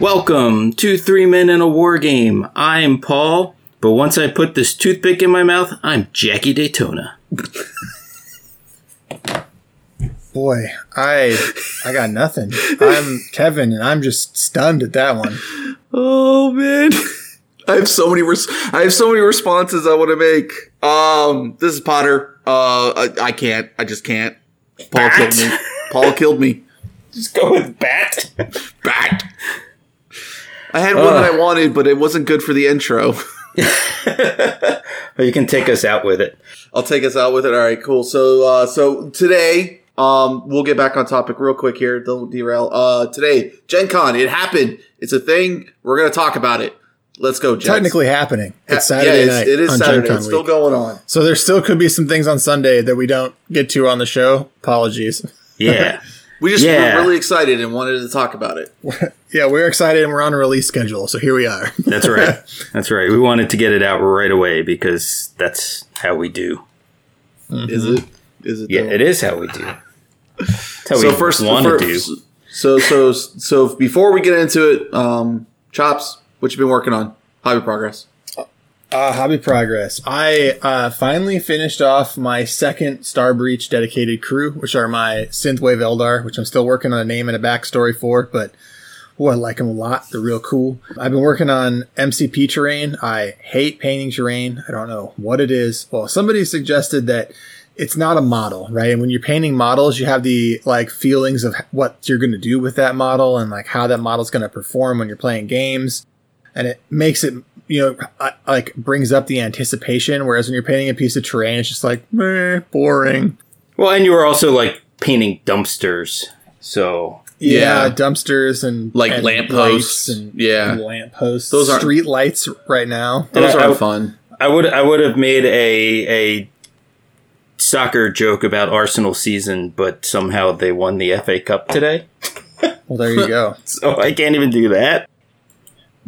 Welcome to Three Men in a War Game. I'm Paul, but once I put this toothpick in my mouth, I'm Jackie Daytona. Boy, I I got nothing. I'm Kevin, and I'm just stunned at that one. Oh man, I have so many. Res- I have so many responses I want to make. Um, this is Potter. Uh, I, I can't. I just can't. Paul Bat. killed me. Paul killed me. Just go with Bat. Bat. I had one that I wanted, but it wasn't good for the intro. Or you can take us out with it. I'll take us out with it. All right, cool. So, uh, so today, um, we'll get back on topic real quick here. Don't derail. Uh, today, Gen Con, it happened. It's a thing. We're gonna talk about it. Let's go, Jets. Technically happening. It's Yeah, Saturday it's- night. It is on Gen Saturday. Con It's still week. going on. So there still could be some things on Sunday that we don't get to on the show. Apologies. Yeah. We just Yeah. were really excited and wanted to talk about it. Yeah, we're excited and we're on a release schedule, so here we are. That's right. That's right. We wanted to get it out right away because that's how we do. Is it? Is it? Yeah, though? it is how we do. That's how So we first, want to first do. so so so before we get into it, um, chops, what you been working on? Hobby progress. Uh, hobby progress. I uh, finally finished off my second Star Breach dedicated crew, which are my Synthwave Eldar, which I'm still working on a name and a backstory for, but oh, I like them a lot. They're real cool. I've been working on MCP terrain. I hate painting terrain. I don't know what it is. Well, somebody suggested that it's not a model, right? And when you're painting models, you have the like feelings of what you're going to do with that model and like how that model's going to perform when you're playing games and it makes it you know uh, like brings up the anticipation whereas when you're painting a piece of terrain it's just like meh, boring Well, and you were also like painting dumpsters. So yeah, Yeah. dumpsters and Like and lampposts. and Yeah. lampposts Those aren't- street lights right now Those I- are I- fun. I would I would have made a a soccer joke about Arsenal season, but somehow they won the FA Cup today. well there you go So I can't even do that.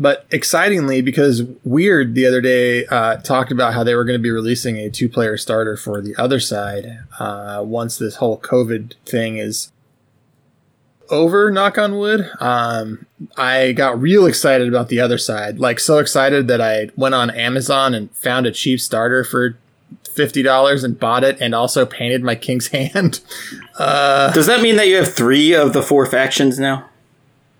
But excitingly because weird the other day uh, talked about how they were going to be releasing a two player starter for the other side uh, once this whole covid thing is over knock on wood um, i got real excited about the other side like so excited that i went on amazon and found a cheap starter for $50 and bought it and also painted my king's hand Does that mean that you have three of the four factions now?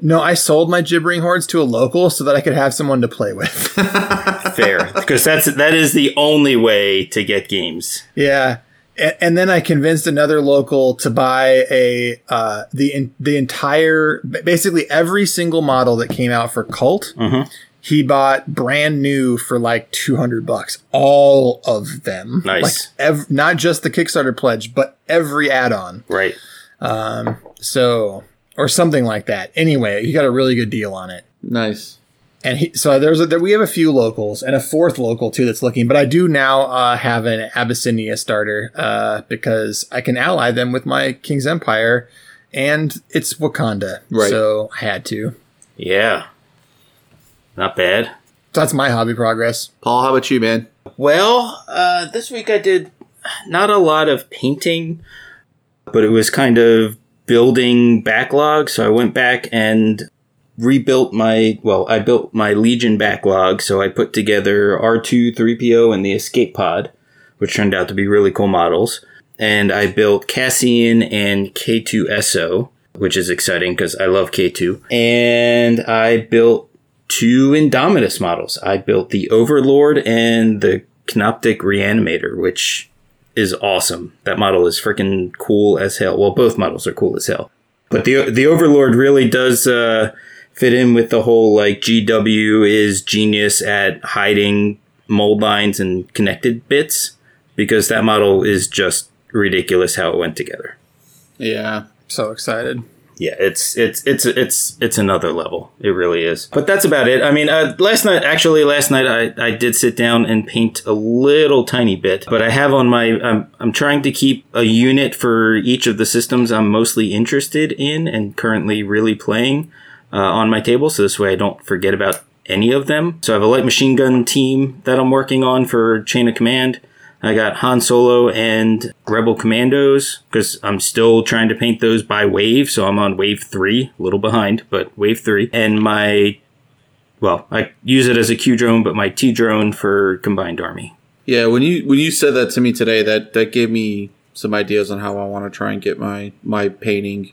No i sold my gibbering hordes to a local so that i could have someone to play with Fair, because that's that is the only way to get games. Yeah. A- And then I convinced another local to buy a uh, the in, the entire basically every single model that came out for Cult. Mhm. He bought brand new for like two hundred bucks, all of them. Nice. like ev- not just the Kickstarter pledge, but every add-on. Right. Um, so or something like that. Anyway, he got a really good deal on it. Nice. And he, so there's a, there, we have a few locals and a fourth local too that's looking, but I do now uh, have an Abyssinia starter uh, because I can ally them with my King's Empire, and it's Wakanda, Right. so I had to. Yeah. Not bad. So that's my hobby progress. Paul, how about you, man? Well, uh, this week I did not a lot of painting, but it was kind of building backlog. So I went back and rebuilt my, well, I built my Legion backlog. So I put together R2, 3PO, and the Escape Pod, which turned out to be really cool models. And I built Cassian and K2SO, which is exciting because I love K2. And I built two Indomitus models. I built the Overlord and the Canoptek Reanimator, which is awesome. That model is freaking cool as hell. Well, both models are cool as hell. But the the Overlord really does uh, fit in with the whole like GW is genius at hiding mold lines and connected bits because that model is just ridiculous how it went together. Yeah. So excited. Yeah, it's it's it's it's it's another level. It really is. But that's about it. I mean, uh, last night actually, last night I, I did sit down and paint a little tiny bit. But I have on my I'm I'm trying to keep a unit for each of the systems I'm mostly interested in and currently really playing uh, on my table. So this way I don't forget about any of them. So I have a light machine gun team that I'm working on for Chain of Command. I got Han Solo and Rebel Commandos because I'm still trying to paint those by wave, so I'm on wave three, a little behind, but wave three. And my, well, I use it as a Q drone, but my T drone for combined army. Yeah, when you when you said that to me today, that that gave me some ideas on how I want to try and get my my painting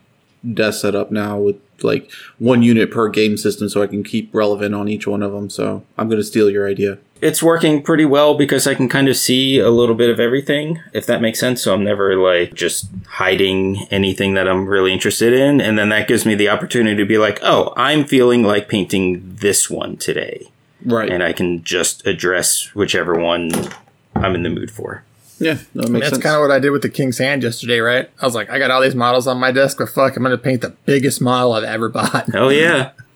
desk set up now with like one unit per game system, so I can keep relevant on each one of them. So I'm to steal your idea. It's working pretty well because I can kind of see a little bit of everything, if that makes sense. So I'm never like just hiding anything that I'm really interested in. And then that gives me the opportunity to be like, oh, I'm feeling like painting this one today. Right. And I can just address whichever one I'm in the mood for. yeah, that makes That's kind of what I did with the King's Hand yesterday, right? I was like, I got all these models on my desk, but fuck, I'm gonna paint the biggest model I've ever bought. Oh yeah,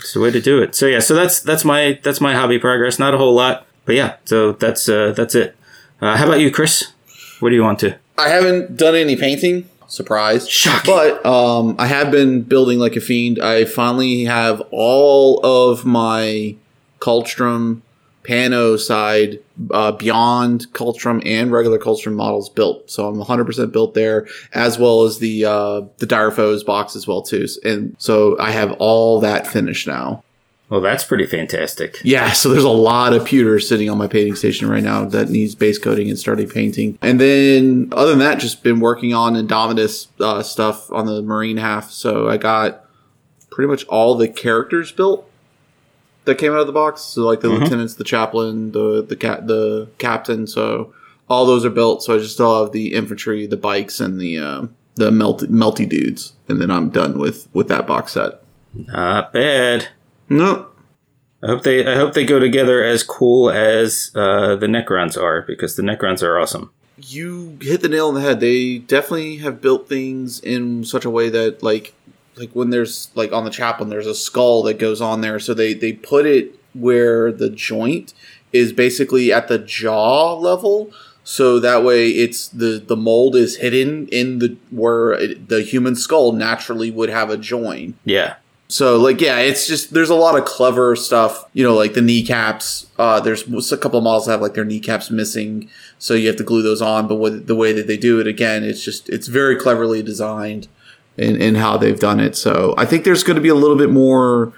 it's the way to do it. So yeah, so that's that's my that's my hobby progress. Not a whole lot, but yeah. So that's uh, that's it. Uh, how about you, Chris? What do you want to? I haven't done any painting. Surprise. Shocking. But um, I have been building like a fiend. I finally have all of my Cultrum Pano side uh, beyond Cultrum and regular Cultrum models built. So I'm 100% built there, as well as the uh, the Dire box as well too. And so I have all that finished now. Well, that's pretty fantastic. Yeah, so there's a lot of pewter sitting on my painting station right now that needs base coating and starting painting. And then other than that, just been working on Indomitus uh, stuff on the marine half. So I got pretty much all the characters built that came out of the box. So like the lieutenants, the chaplain, the the cat, the captain. So all those are built. So I just still have the infantry, the bikes, and the uh, the melty melty dudes, and then I'm done with with that box set. Not bad. No, I hope they I hope they go together as cool as uh, the Necrons are because the Necrons are awesome. you hit the nail on the head. They definitely have built things in such a way that like like when there's like on the chaplain there's a skull that goes on there so they they put it where the joint is basically at the jaw level so that way it's the the mold is hidden in the where it, the human skull naturally would have a join Yeah. so like yeah, it's just there's a lot of clever stuff. You know, like the kneecaps. Uh, there's a couple of models that have like their kneecaps missing, so you have to glue those on. But with the way that they do it, again, it's just it's very cleverly designed in, in how they've done it. So I think there's going to be a little bit more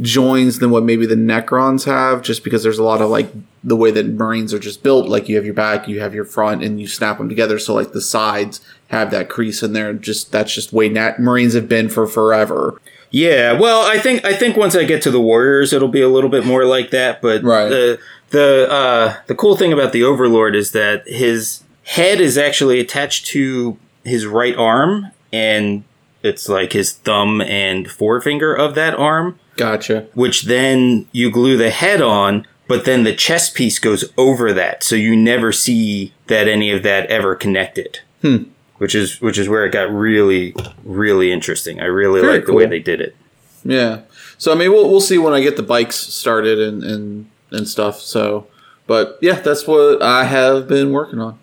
joins than what maybe the Necrons have, just because there's a lot of like the way that Marines are just built. Like you have your back, you have your front, and you snap them together. So like the sides have that crease in there. Just that's just way nat- Marines have been for forever. Yeah, well, I think I think once I get to the Warriors, it'll be a little bit more like that. But Right. the the uh, the cool thing about the Overlord is that his head is actually attached to his right arm, and it's like his thumb and forefinger of that arm, Gotcha. which then you glue the head on. But then the chest piece goes over that, so you never see that any of that ever connected. Hmm. Which is which is where it got really really interesting. I really like the way they did it. Yeah. So I mean, we'll we'll see when I get the bikes started and and and stuff. So, but yeah, that's what I have been working on.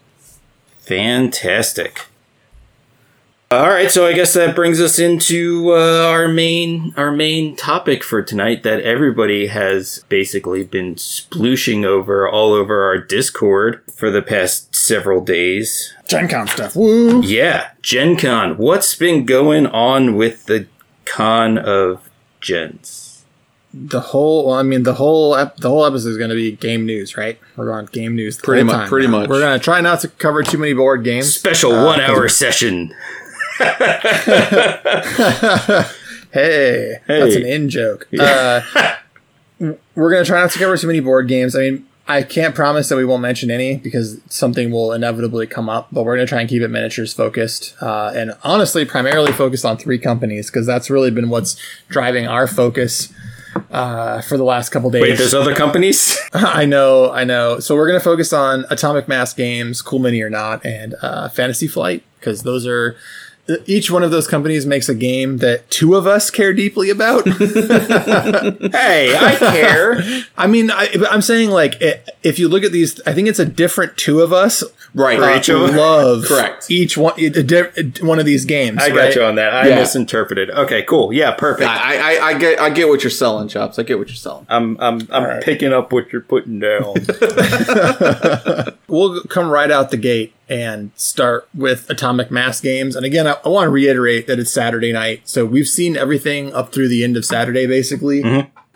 Fantastic. All right, so I guess that brings us into uh, our main our main topic for tonight that everybody has basically been splooshing over all over our Discord for the past several days. Gen Con stuff. Woo! Yeah, Gen Con. What's been going on with the con of gens? The whole, well, I mean, the whole, ep- the whole episode is going to be game news, right? We're on game news. the Pretty whole mu- time pretty now. much. We're going to try not to cover too many board games. Special one hour session. Hey, that's an in joke. Uh, we're gonna try not to cover too many board games. I mean, I can't promise that we won't mention any because something will inevitably come up. But we're gonna try and keep it miniatures focused, uh, and honestly, primarily focused on three companies because that's really been what's driving our focus uh, for the last couple days. Wait, there's other companies? I know, I know. So we're gonna focus on Atomic Mass Games, Cool Mini or Not, and uh, Fantasy Flight because those are each one of those companies makes a game that two of us care deeply about. hey, I care. I mean, I, I'm saying like i if you look at these, I think it's a different two of us Right. uh, each of us? love Correct. each one a di- one of these games. I got right? you on that. I Yeah. misinterpreted. Okay, cool. Yeah, perfect. I, I I get I get what you're selling, chops. I get what you're selling. I'm I'm I'm right. picking up what you're putting down. we'll come right out the gate and start with Atomic Mass games. And again, I, I want to reiterate that it's Saturday night, so we've seen everything up through the end of Saturday, basically.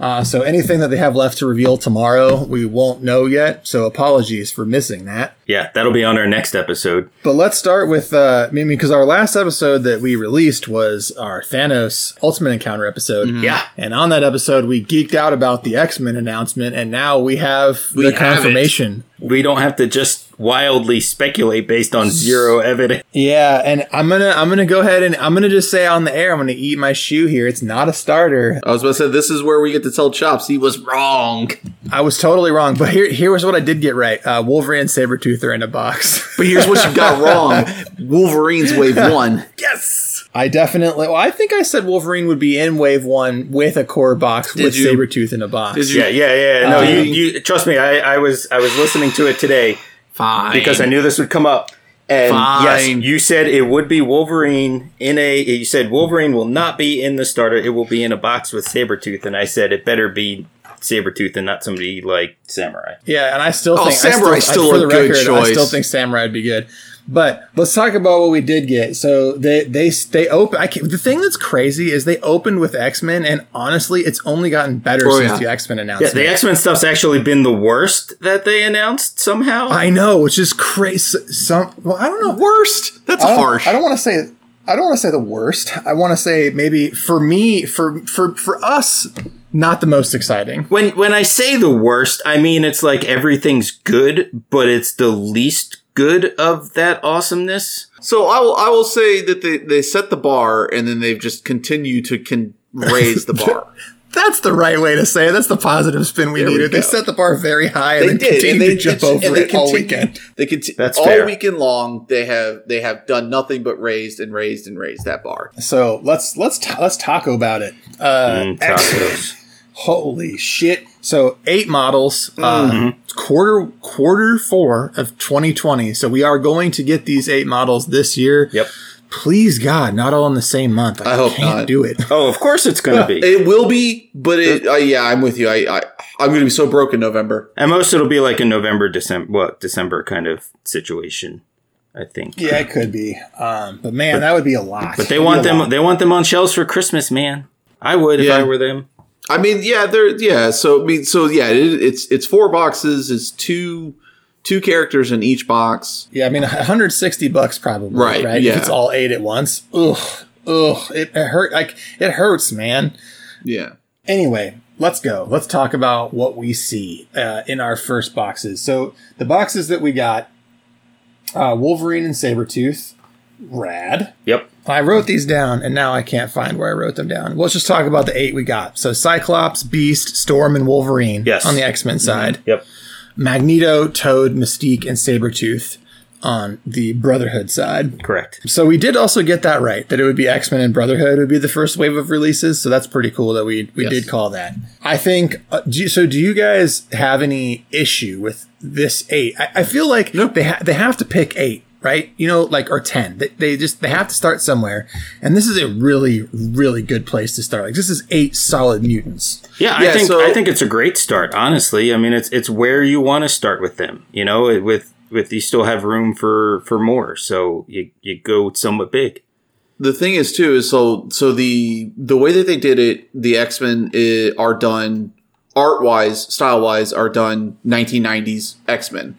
Uh, so anything that they have left to reveal tomorrow, we won't know yet. So apologies for missing that. Yeah, that'll be on our next episode. But let's start with, uh, I mean, because our last episode that we released was our Thanos Ultimate Encounter episode. Yeah. And on that episode, we geeked out about the X Men announcement, and now we have We the have it. confirmation. We don't have to just wildly speculate based on zero evidence. Yeah, and I'm gonna I'm gonna go ahead and I'm gonna just say on the air I'm gonna eat my shoe here. It's not a starter. I was about to say this is where we get to tell Chops he was wrong. I was totally wrong, but here here was what I did get right. Uh, Wolverine and Sabretooth are in a box. But here's what you got wrong: Wolverine's Wave One. yes. I definitely. Well, I think I said Wolverine would be in Wave One with a core box with you? Sabretooth in a box. Did you? Yeah, yeah, yeah. No, Um, you, you trust me. I, I was I was listening to it today Fine. because I knew this would come up. And yes, you said it would be Wolverine in a. You said Wolverine will not be in the starter. It will be in a box with Sabretooth. And I said it better be Sabretooth and not somebody like Samurai. Yeah, and I still Oh, think I Samurai's still for a the good record, I still think Samurai would be good. But let's talk about what we did get. So they they they open. I can't, the thing that's crazy is they opened with X Men, and honestly, it's only gotten better Oh, since yeah. the X Men announced. Yeah, the X Men stuff's actually been the worst that they announced somehow. I know, which is crazy. Some well, I don't know. worst. That's I harsh. I don't want to say. I don't want to say the worst. I want to say maybe for me, for for for us, not the most exciting. when when I say the worst, I mean it's like everything's good, but it's the least good of that awesomeness. So I will I will say that they, they set the bar and then they've just continued to con- raise the bar. That's the right way to say it. That's the positive spin we There we. They set the bar very high and They then did, continued and they to jump and over they it all continue- weekend. They continue That's all fair. weekend long. They have they have done nothing but raised and raised and raised that bar. So let's let's ta- let's taco about it. Uh, Mm, tacos. Holy shit! So eight models, uh, Mm-hmm. quarter quarter four of 2020. So we are going to get these eight models this year. Yep. Please God, not all in the same month. I, I hope can't not. do it. Oh, of course it's gonna be. It will be, but it uh, yeah, I'm with you. I, I I'm going to be so broke in November. At most, it'll be like a November, December, what December kind of situation. I think. Yeah, it could be. Um, but man, that would be a lot. But they want them. They want them on shelves for Christmas, man. I would if I were them. I mean, yeah, they're yeah. So I mean, so yeah, it, it's it's four boxes. It's two two characters in each box. Yeah, I mean, 160 bucks probably. Right, Right. yeah. If it's all eight at once. Ugh. Ugh. It, it hurt. Like it hurts, man. Yeah. Anyway, let's go. Let's talk about what we see uh, in our first boxes. So the boxes that we got: uh, Wolverine and Sabretooth. Rad. Yep. I wrote these down, and now I can't find where I wrote them down. Let's just talk about the eight we got. So Cyclops, Beast, Storm, and Wolverine. Yes. On the X Men side. Yep. Magneto, Toad, Mystique, and Sabretooth on the Brotherhood side. Correct. So we did also get that right, that it would be X-Men and Brotherhood would be the first wave of releases. So that's pretty cool that we we Yes. did call that. I think. Uh, do you, so do you guys have any issue with this eight? I, I feel like they ha- they have to pick eight, right? You know, like or ten. They, they just they have to start somewhere, and this is a really really good place to start. Like this is eight solid mutants. Yeah, Yeah, I think so- I think it's a great start. Honestly, I mean, it's it's where you want to start with them. You know, with with you still have room for for more, so you you go somewhat big. The thing is too is so so the the way that they did it, the X Men are done art wise, style wise, are done 1990s X Men,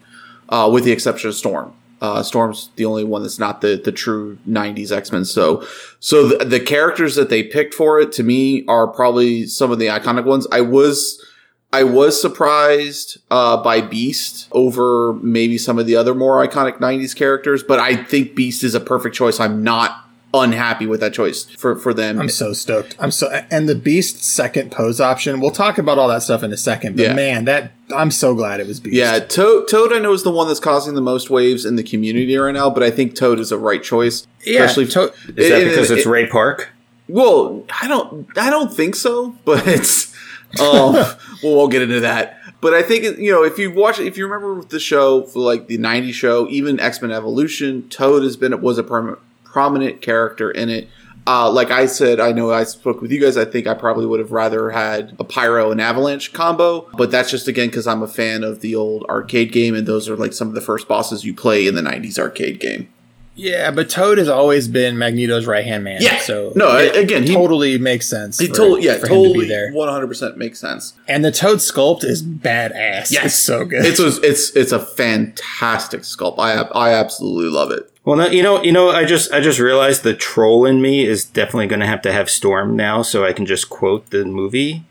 uh, with the exception of Storm. Uh, Storm's the only one that's not the the true 90s X Men. So so the, the characters that they picked for it to me are probably some of the iconic ones. I was I was surprised uh, by Beast over maybe some of the other more iconic 90s characters, but I think Beast is a perfect choice. I'm not unhappy with that choice for, for them. I'm so stoked. I'm so and the Beast second pose option. We'll talk about all that stuff in a second. But Yeah. man, that I'm so glad it was Beast. yeah, Toad, Toad I know is the one that's causing the most waves in the community right now, but I think Toad is a right choice. yeah. especially- Toad. Is that It- because it- it's Ray Park? Well, I don't, I don't think so, but it's, um, well, we'll get into that. But I think you know if you watch, if you remember the show for like the '90s show, even X Men Evolution, Toad has been was a prom- prominent character in it. Uh, like I said, I know I spoke with you guys. I think I probably would have rather had a Pyro and Avalanche combo, but that's just again because I'm a fan of the old arcade game, and those are like some of the first bosses you play in the '90s arcade game. Yeah, but Toad has always been Magneto's right hand man. Yeah. so No, it again, he- totally makes sense. For- totally, yeah, for him to totally, there. 100 percent makes sense. And the Toad sculpt is badass. it's so good. It's a, it's it's a fantastic sculpt. I I absolutely love it. Well, no, you know, you know, I just, I just realized the troll in me is definitely going to have to have Storm now, so I can just quote the movie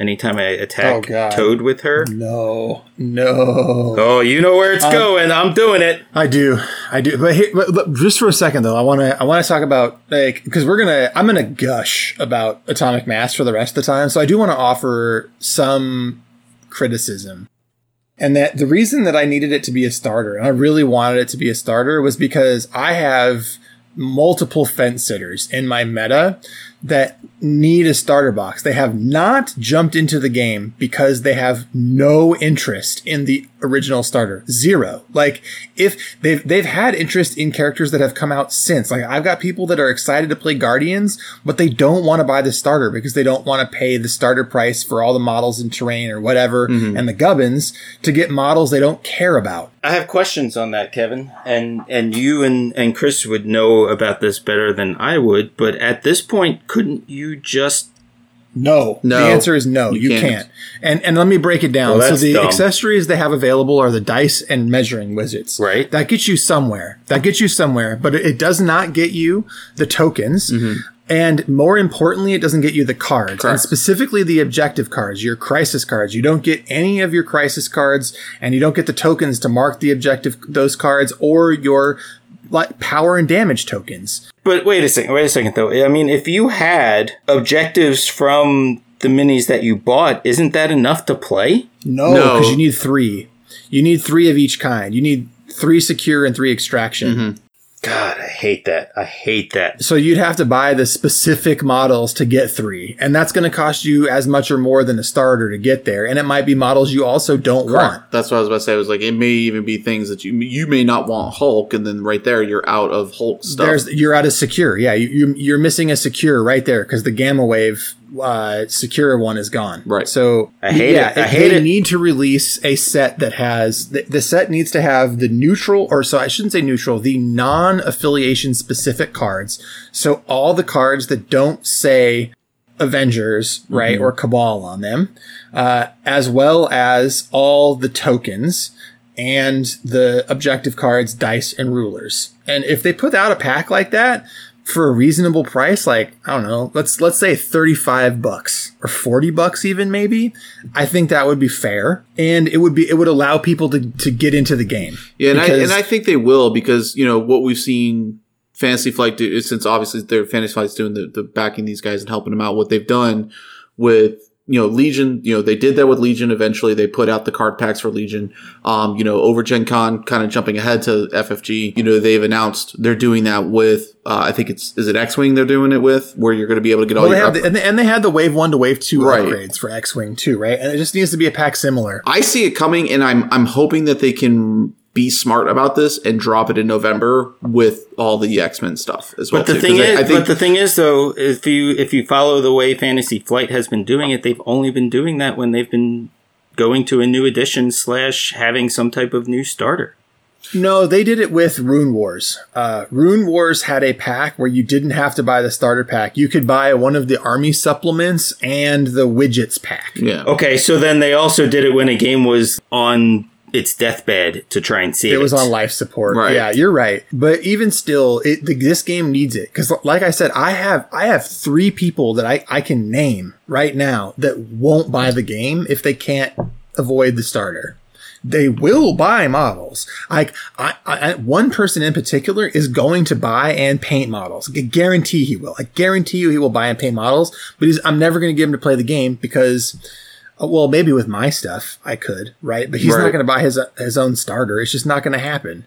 anytime I Oh, attack God. Toad with her. no, no. Oh, you know where it's um, going. I'm doing it. I do, I do. But, here, but, but just for a second though, I want to, I want to talk about like because we're gonna, I'm gonna gush about Atomic Mass for the rest of the time. So I do want to offer some criticism. And that the reason that I needed it to be a starter, and I really wanted it to be a starter, was because I have multiple fence sitters in my meta that need a starter box. They have not jumped into the game because they have no interest in the original starter. Zero. Like if they've they've had interest in characters that have come out since. Like I've got people that are excited to play Guardians, but they don't want to buy the starter because they don't want to pay the starter price for all the models and terrain or whatever mm-hmm. and the gubbins to get models they don't care about. I have questions on that, Kevin, and and you and and Chris would know about this better than I would. But at this point, couldn't you just? No. No, The answer is no. You, you can't. can't. And and let me break it down. Well, so the dumb. accessories they have available are the dice and measuring widgets. Right. That gets you somewhere. That gets you somewhere, but it, it does not get you the tokens. Mm-hmm. And more importantly, it doesn't get you the cards, and specifically the objective cards, your crisis cards. You don't get any of your crisis cards, and you don't get the tokens to mark the objective those cards or your like power and damage tokens. But wait a second. Wait a second, though. I mean, if you had objectives from the minis that you bought, isn't that enough to play? No, No. because you need three. You need three of each kind. You need three secure and three extraction. Mm-hmm. God, I hate that. I hate that. So you'd have to buy the specific models to get three, and that's going to cost you as much or more than a starter to get there. And it might be models you also don't want. That's what I was about to say. I was like, it may even be things that you you may not want Hulk, and then right there you're out of Hulk stuff. There's you're out of secure. Yeah, you, you you're missing a secure right there because the gamma wave uh, secure one is gone. Right. So I hate yeah, it. I hate they it. need to release a set that has the, the set needs to have the neutral or so I shouldn't say neutral, the non-affiliation specific cards. So all the cards that don't say Avengers, right, or Cabal on them, uh, as well as all the tokens and the objective cards, dice, and rulers. And if they put out a pack like that for a reasonable price, like I don't know, let's let's say thirty five bucks or forty bucks, even maybe, I think that would be fair, and it would be it would allow people to to get into the game. yeah, and I, and I think they will because you know what we've seen Fantasy Flight do since obviously their Fantasy Flight's doing the, the backing these guys and helping them out. What they've done with you know Legion, you know they did that with Legion. Eventually, they put out the card packs for Legion. Um, you know, over Gen Con, kind of jumping ahead to FFG. You know, they've announced they're doing that with. Uh, I think it's is it X Wing they're doing it with, where you're going to be able to get all Well, your. the, and, they, and they had the wave one to wave two Right. upgrades for X Wing too, right? And it just needs to be a pack similar. I see it coming, and I'm I'm hoping that they can be smart about this and drop it in November with all the X Men stuff as well. But the too, thing 'cause I- is, I think but the thing is, though, if you if you follow the way Fantasy Flight has been doing it, they've only been doing that when they've been going to a new edition slash having some type of new starter. No, they did it with Rune Wars. Uh, Rune Wars had a pack where you didn't have to buy the starter pack. You could buy one of the army supplements and the widgets pack. yeah, Okay, so then they also did it when a game was on its deathbed to try and save it. It was on life support. Right. Yeah, you're right. But even still, it, the, this game needs it because, like I said, I have I have three people that I, I can name right now that won't buy the game if they can't avoid the starter. They will buy models. Like I, I, one person in particular is going to buy and paint models. I guarantee he will. I guarantee you he will buy and paint models. But he's, I'm never going to get him to play the game because uh, well, maybe with my stuff I could, right? But he's not going to buy his his own starter. It's just not going to happen.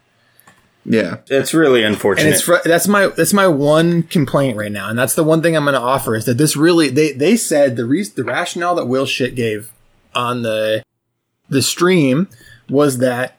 yeah. It's really unfortunate. And it's fr- that's my that's my one complaint right now, and that's the one thing I'm going to offer is that this really they they said the reason the rationale that Will Shick gave on the the stream was that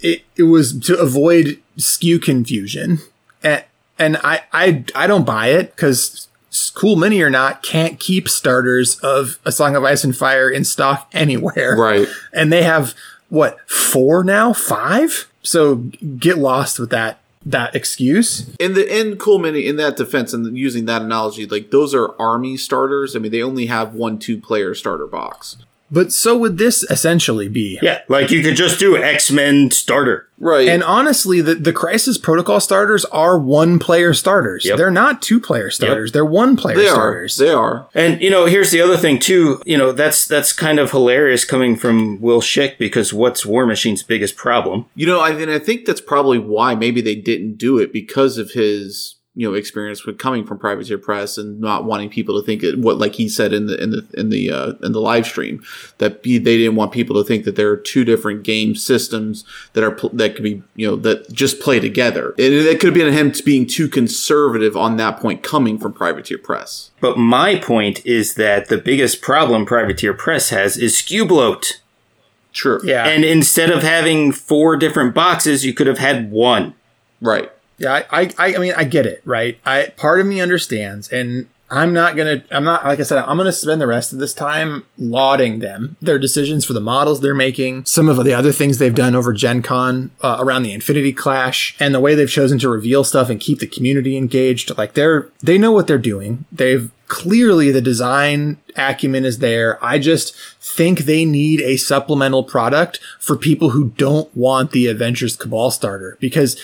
it it was to avoid SKU confusion. And, and I I I don't buy it because Cool Mini or not can't keep starters of a Song of Ice and Fire in stock anywhere. Right. And they have what four now, five. So get lost with that that excuse. In the in Cool Mini, in that defense, and using that analogy, like those are army starters. I mean, they only have one two player starter box. But so would this essentially be. Yeah, like you could just do X Men starter. Right. And honestly, the, the Crisis Protocol starters are one player starters. Yep. They're not two player starters. They're one player they are. starters. They are. And you know, here's the other thing too. You know, that's that's kind of hilarious coming from Will Shick because what's Warmachine's biggest problem? You know, I mean, I think that's probably why maybe they didn't do it because of his you know experience with coming from privateer press and not wanting people to think it what like he said in the in the in the uh, in the live stream that he, they didn't want people to think that there are two different game systems that are pl- that could be you know that just play together and it could have been him being too conservative on that point coming from privateer press But my point is that the biggest problem Privateer Press has is SKU bloat. true yeah. And instead of having four different boxes, you could have had one. right Yeah, I, I, I mean, I get it, right? I part of me understands, and I'm not gonna, I'm not like I said, I'm gonna spend the rest of this time lauding them, their decisions for the models they're making, some of the other things they've done over Gen Con uh, around the Infinity Clash, and the way they've chosen to reveal stuff and keep the community engaged. Like they're, they know what they're doing. They've clearly the design acumen is there. I just think they need a supplemental product for people who don't want the Avengers Cabal starter because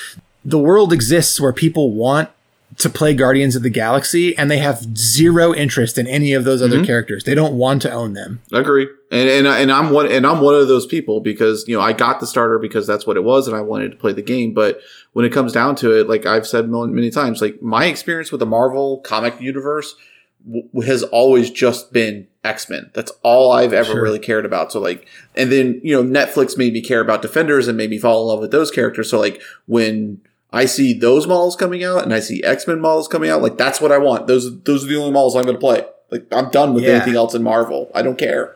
the world exists where people want to play Guardians of the Galaxy and they have zero interest in any of those other mm-hmm. characters. They don't want to own them. I agree and and and I'm one and I'm one of those people because you know I got the starter because that's what it was and I wanted to play the game. But when it comes down to it, like I've said many, many times, like my experience with the Marvel comic universe w- has always just been X Men. That's all I've ever Sure. really cared about. So like, and then you know Netflix made me care about Defenders and made me fall in love with those characters. So like when I see those models coming out and I see X Men models coming out, like that's what I want. Those those are the only models I'm going to play. Like I'm done with Yeah. anything else in Marvel. I don't care.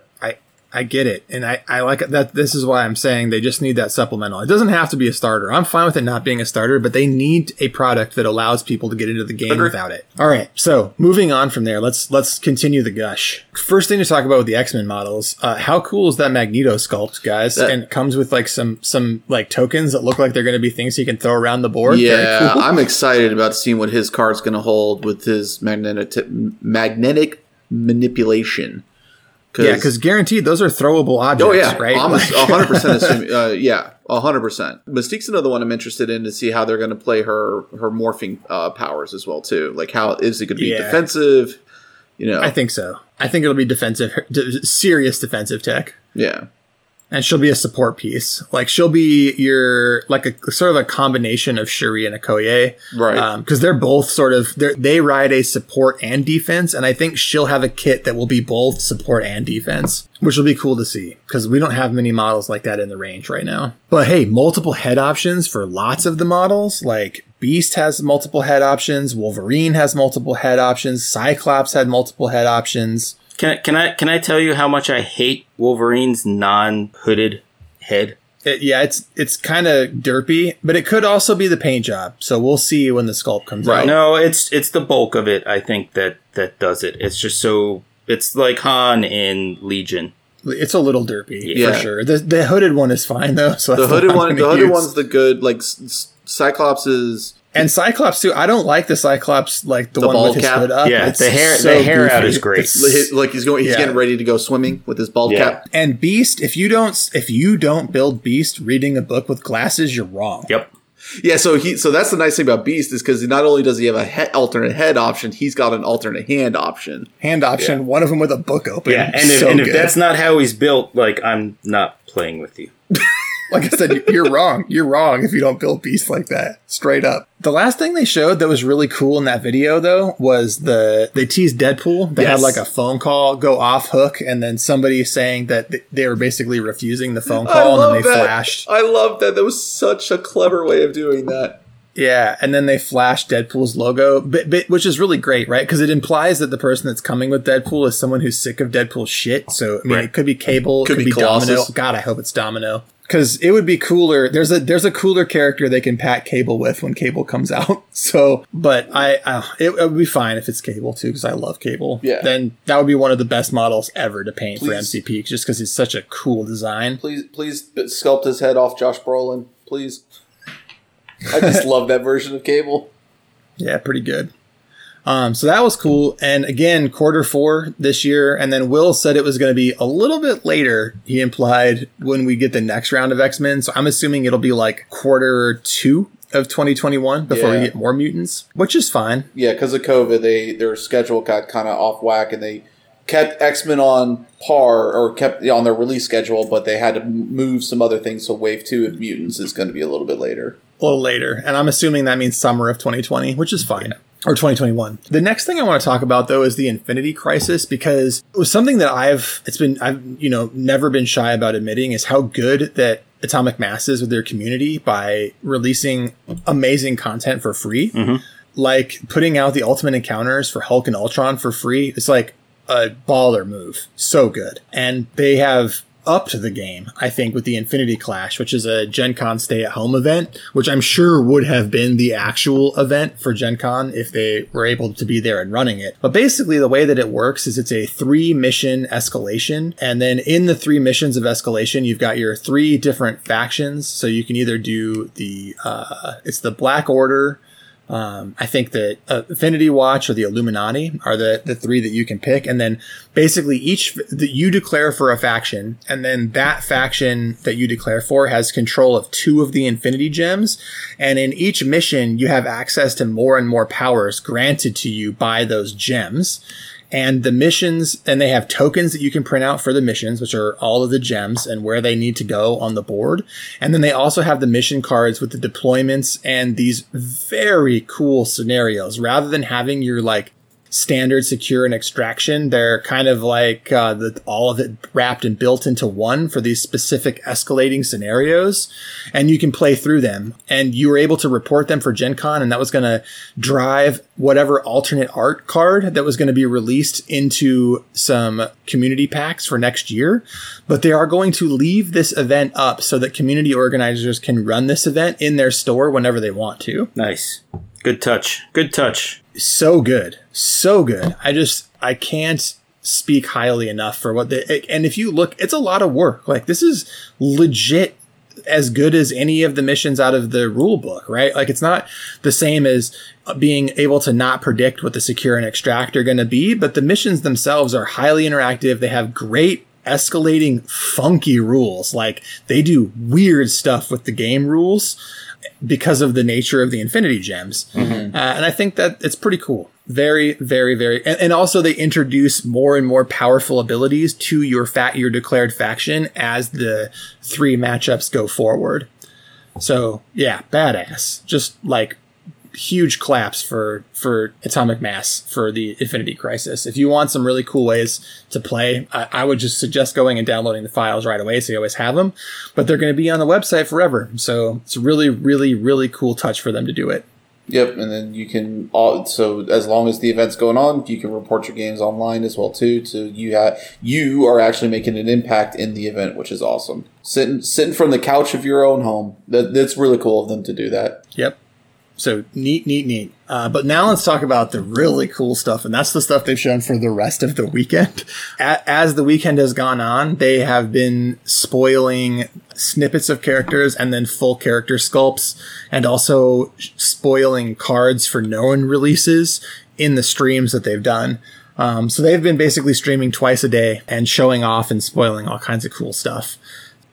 I get it, and I I like that. This is why I'm saying they just need that supplemental. It doesn't have to be a starter. I'm fine with it not being a starter, but they need a product that allows people to get into the game without it. All right, so moving on from there, let's let's continue the gush. First thing to talk about with the X Men models. Uh, how cool is that Magneto sculpt, guys? That- and it comes with like some some like tokens that look like they're going to be things you can throw around the board. Yeah, cool. I'm excited about seeing what his card's going to hold with his magnetic magnetic manipulation. Yeah, because guaranteed those are throwable objects. oh yeah, right? I'm hundred percent. Uh, yeah, hundred percent. Mystique's another one I'm interested in to see how they're going to play her her morphing uh, powers as well too. Like how is it going to be Yeah. defensive? You know, I think so. I think it'll be defensive, serious defensive tech. yeah, and she'll be a support piece. Like she'll be your like a sort of a combination of Shuri and Okoye, Right. Um, because they're both sort of they they ride a support and defense, and I think she'll have a kit that will be both support and defense, which will be cool to see because we don't have many models like that in the range right now. But hey, multiple head options for lots of the models. Like Beast has multiple head options, Wolverine has multiple head options, Cyclops had multiple head options. Can I, can I can I tell you how much I hate Wolverine's non-hooded head? It, yeah, it's it's kind of derpy, but it could also be the paint job. So we'll see when the sculpt comes Right. out. No, it's it's the bulk of it. I think that that does it. It's just so it's like Han in Legion. It's a little derpy Yeah. for sure. The the hooded one is fine though. So the hooded one. The hooded use. one's the good. Like S- S- Cyclops is and Cyclops too. I don't like the Cyclops like the, The one bald with his cap? hood up. Yeah, It's the hair- so the hair out is great. It's- like he's going. He's Yeah. getting ready to go swimming with his bald Yeah. cap. and Beast, if you don't if you don't build Beast reading a book with glasses, you're wrong. Yep. Yeah, so he so that's the nice thing about Beast is because not only does he have a he- alternate head option, he's got an alternate hand option. Hand option, one of them with a book open. Yeah, and if, So and if that's not how he's built, like I'm not playing with you. Like I said, you're wrong. You're wrong if you don't build beasts like that. Straight up. The last thing they showed that was really cool in that video, though, was the they teased Deadpool. They had like a phone call go off hook, and then somebody saying that th- they were basically refusing the phone call, and then they that. flashed. I love that. That was such a clever way of doing that. Yeah, and then they flashed Deadpool's logo, but, but, which is really great, right? Because it implies that the person that's coming with Deadpool is someone who's sick of Deadpool's shit. So I mean, Right. it could be Cable, Could could, be be, Domino. God, I hope it's Domino. Because it would be cooler. There's a there's a cooler character they can pack Cable with when Cable comes out. So, but I, uh, it, it would be fine if it's Cable too because I love Cable. Yeah. then that would be one of the best models ever to paint Please. for MCP just because he's such a cool design. Please, please sculpt his head off Josh Brolin, please. I just love that version of Cable. Yeah, pretty good. Um, so that was cool. And again, quarter four this year. And then Will said it was going to be a little bit later. He implied when we get the next round of X Men. So I'm assuming it'll be like quarter two of 2021 before we get more mutants, which is fine. Yeah, because of COVID, they their schedule got kind of off whack, and they kept X Men on par or kept on their release schedule, but they had to move some other things. So Wave Two of Mutants is going to be a little bit later. A little later. And I'm assuming that means summer of 2020, which is fine. Or 2021. The next thing I want to talk about though is the Infinity Crisis because it was something that I've it's been I've you know never been shy about admitting is how good that Atomic Mass is with their community by releasing amazing content for free. Mm-hmm. Like putting out the Ultimate Encounters for Hulk and Ultron for free. It's like a baller move. So good. And they have upped the game, I think, with the Infinity Clash, which is a Gen Con stay at home event, which I'm sure would have been the actual event for Gen Con if they were able to be there and running it. But basically, the way that it works is it's a three mission escalation. And then in the three missions of escalation, you've got your three different factions. So you can either do the, uh, it's the Black Order, um, I think that uh, Infinity Watch or the Illuminati are the, the three that you can pick. And then basically each that you declare for a faction, and then that faction that you declare for has control of two of the Infinity Gems. And in each mission, you have access to more and more powers granted to you by those gems. And the missions, and they have tokens that you can print out for the missions, which are all of the gems and where they need to go on the board. And then they also have the mission cards with the deployments and these very cool scenarios. Rather than having your like standard secure and extraction, they're kind of like uh, the, all of it wrapped and built into one for these specific escalating scenarios. And you can play through them. And you were able to report them for Gen Con, and that was going to drive whatever alternate art card that was going to be released into some community packs for next year. But they are going to leave this event up so that community organizers can run this event in their store whenever they want to Nice. Good touch. Good touch. So good so good. I just i can't speak highly enough for what they and if you look it's a lot of work. Like this is legit as good as any of the missions out of the rule book right? Like it's not the same as being able to not predict what the secure and extract are going to be but the missions themselves are highly interactive. They have great escalating funky rules. Like they do weird stuff with the game rules because of the nature of the infinity gems. Uh, and I think that it's pretty cool. Very, very, very, and, and also they introduce more and more powerful abilities to your fat, your declared faction as the three matchups go forward. So yeah, badass. Just like huge claps for for atomic mass for the infinity crisis if you want some really cool ways to play I, I would just suggest going and downloading the files right away so you always have them but they're going to be on the website forever so it's a really really really cool touch for them to do it Yep, and then you can all so as long as the event's going on, you can report your games online as well too. So you have you are actually making an impact in the event, which is awesome. Sitting sitting from the couch of your own home. That that's really cool of them to do that. Yep. So neat, neat, neat. Uh, but now let's talk about the really cool stuff, and that's the stuff they've shown for the rest of the weekend. As the weekend has gone on, they have been spoiling snippets of characters and then full character sculpts, and also spoiling cards for known releases in the streams that they've done. Um, so they've been basically streaming twice a day and showing off and spoiling all kinds of cool stuff.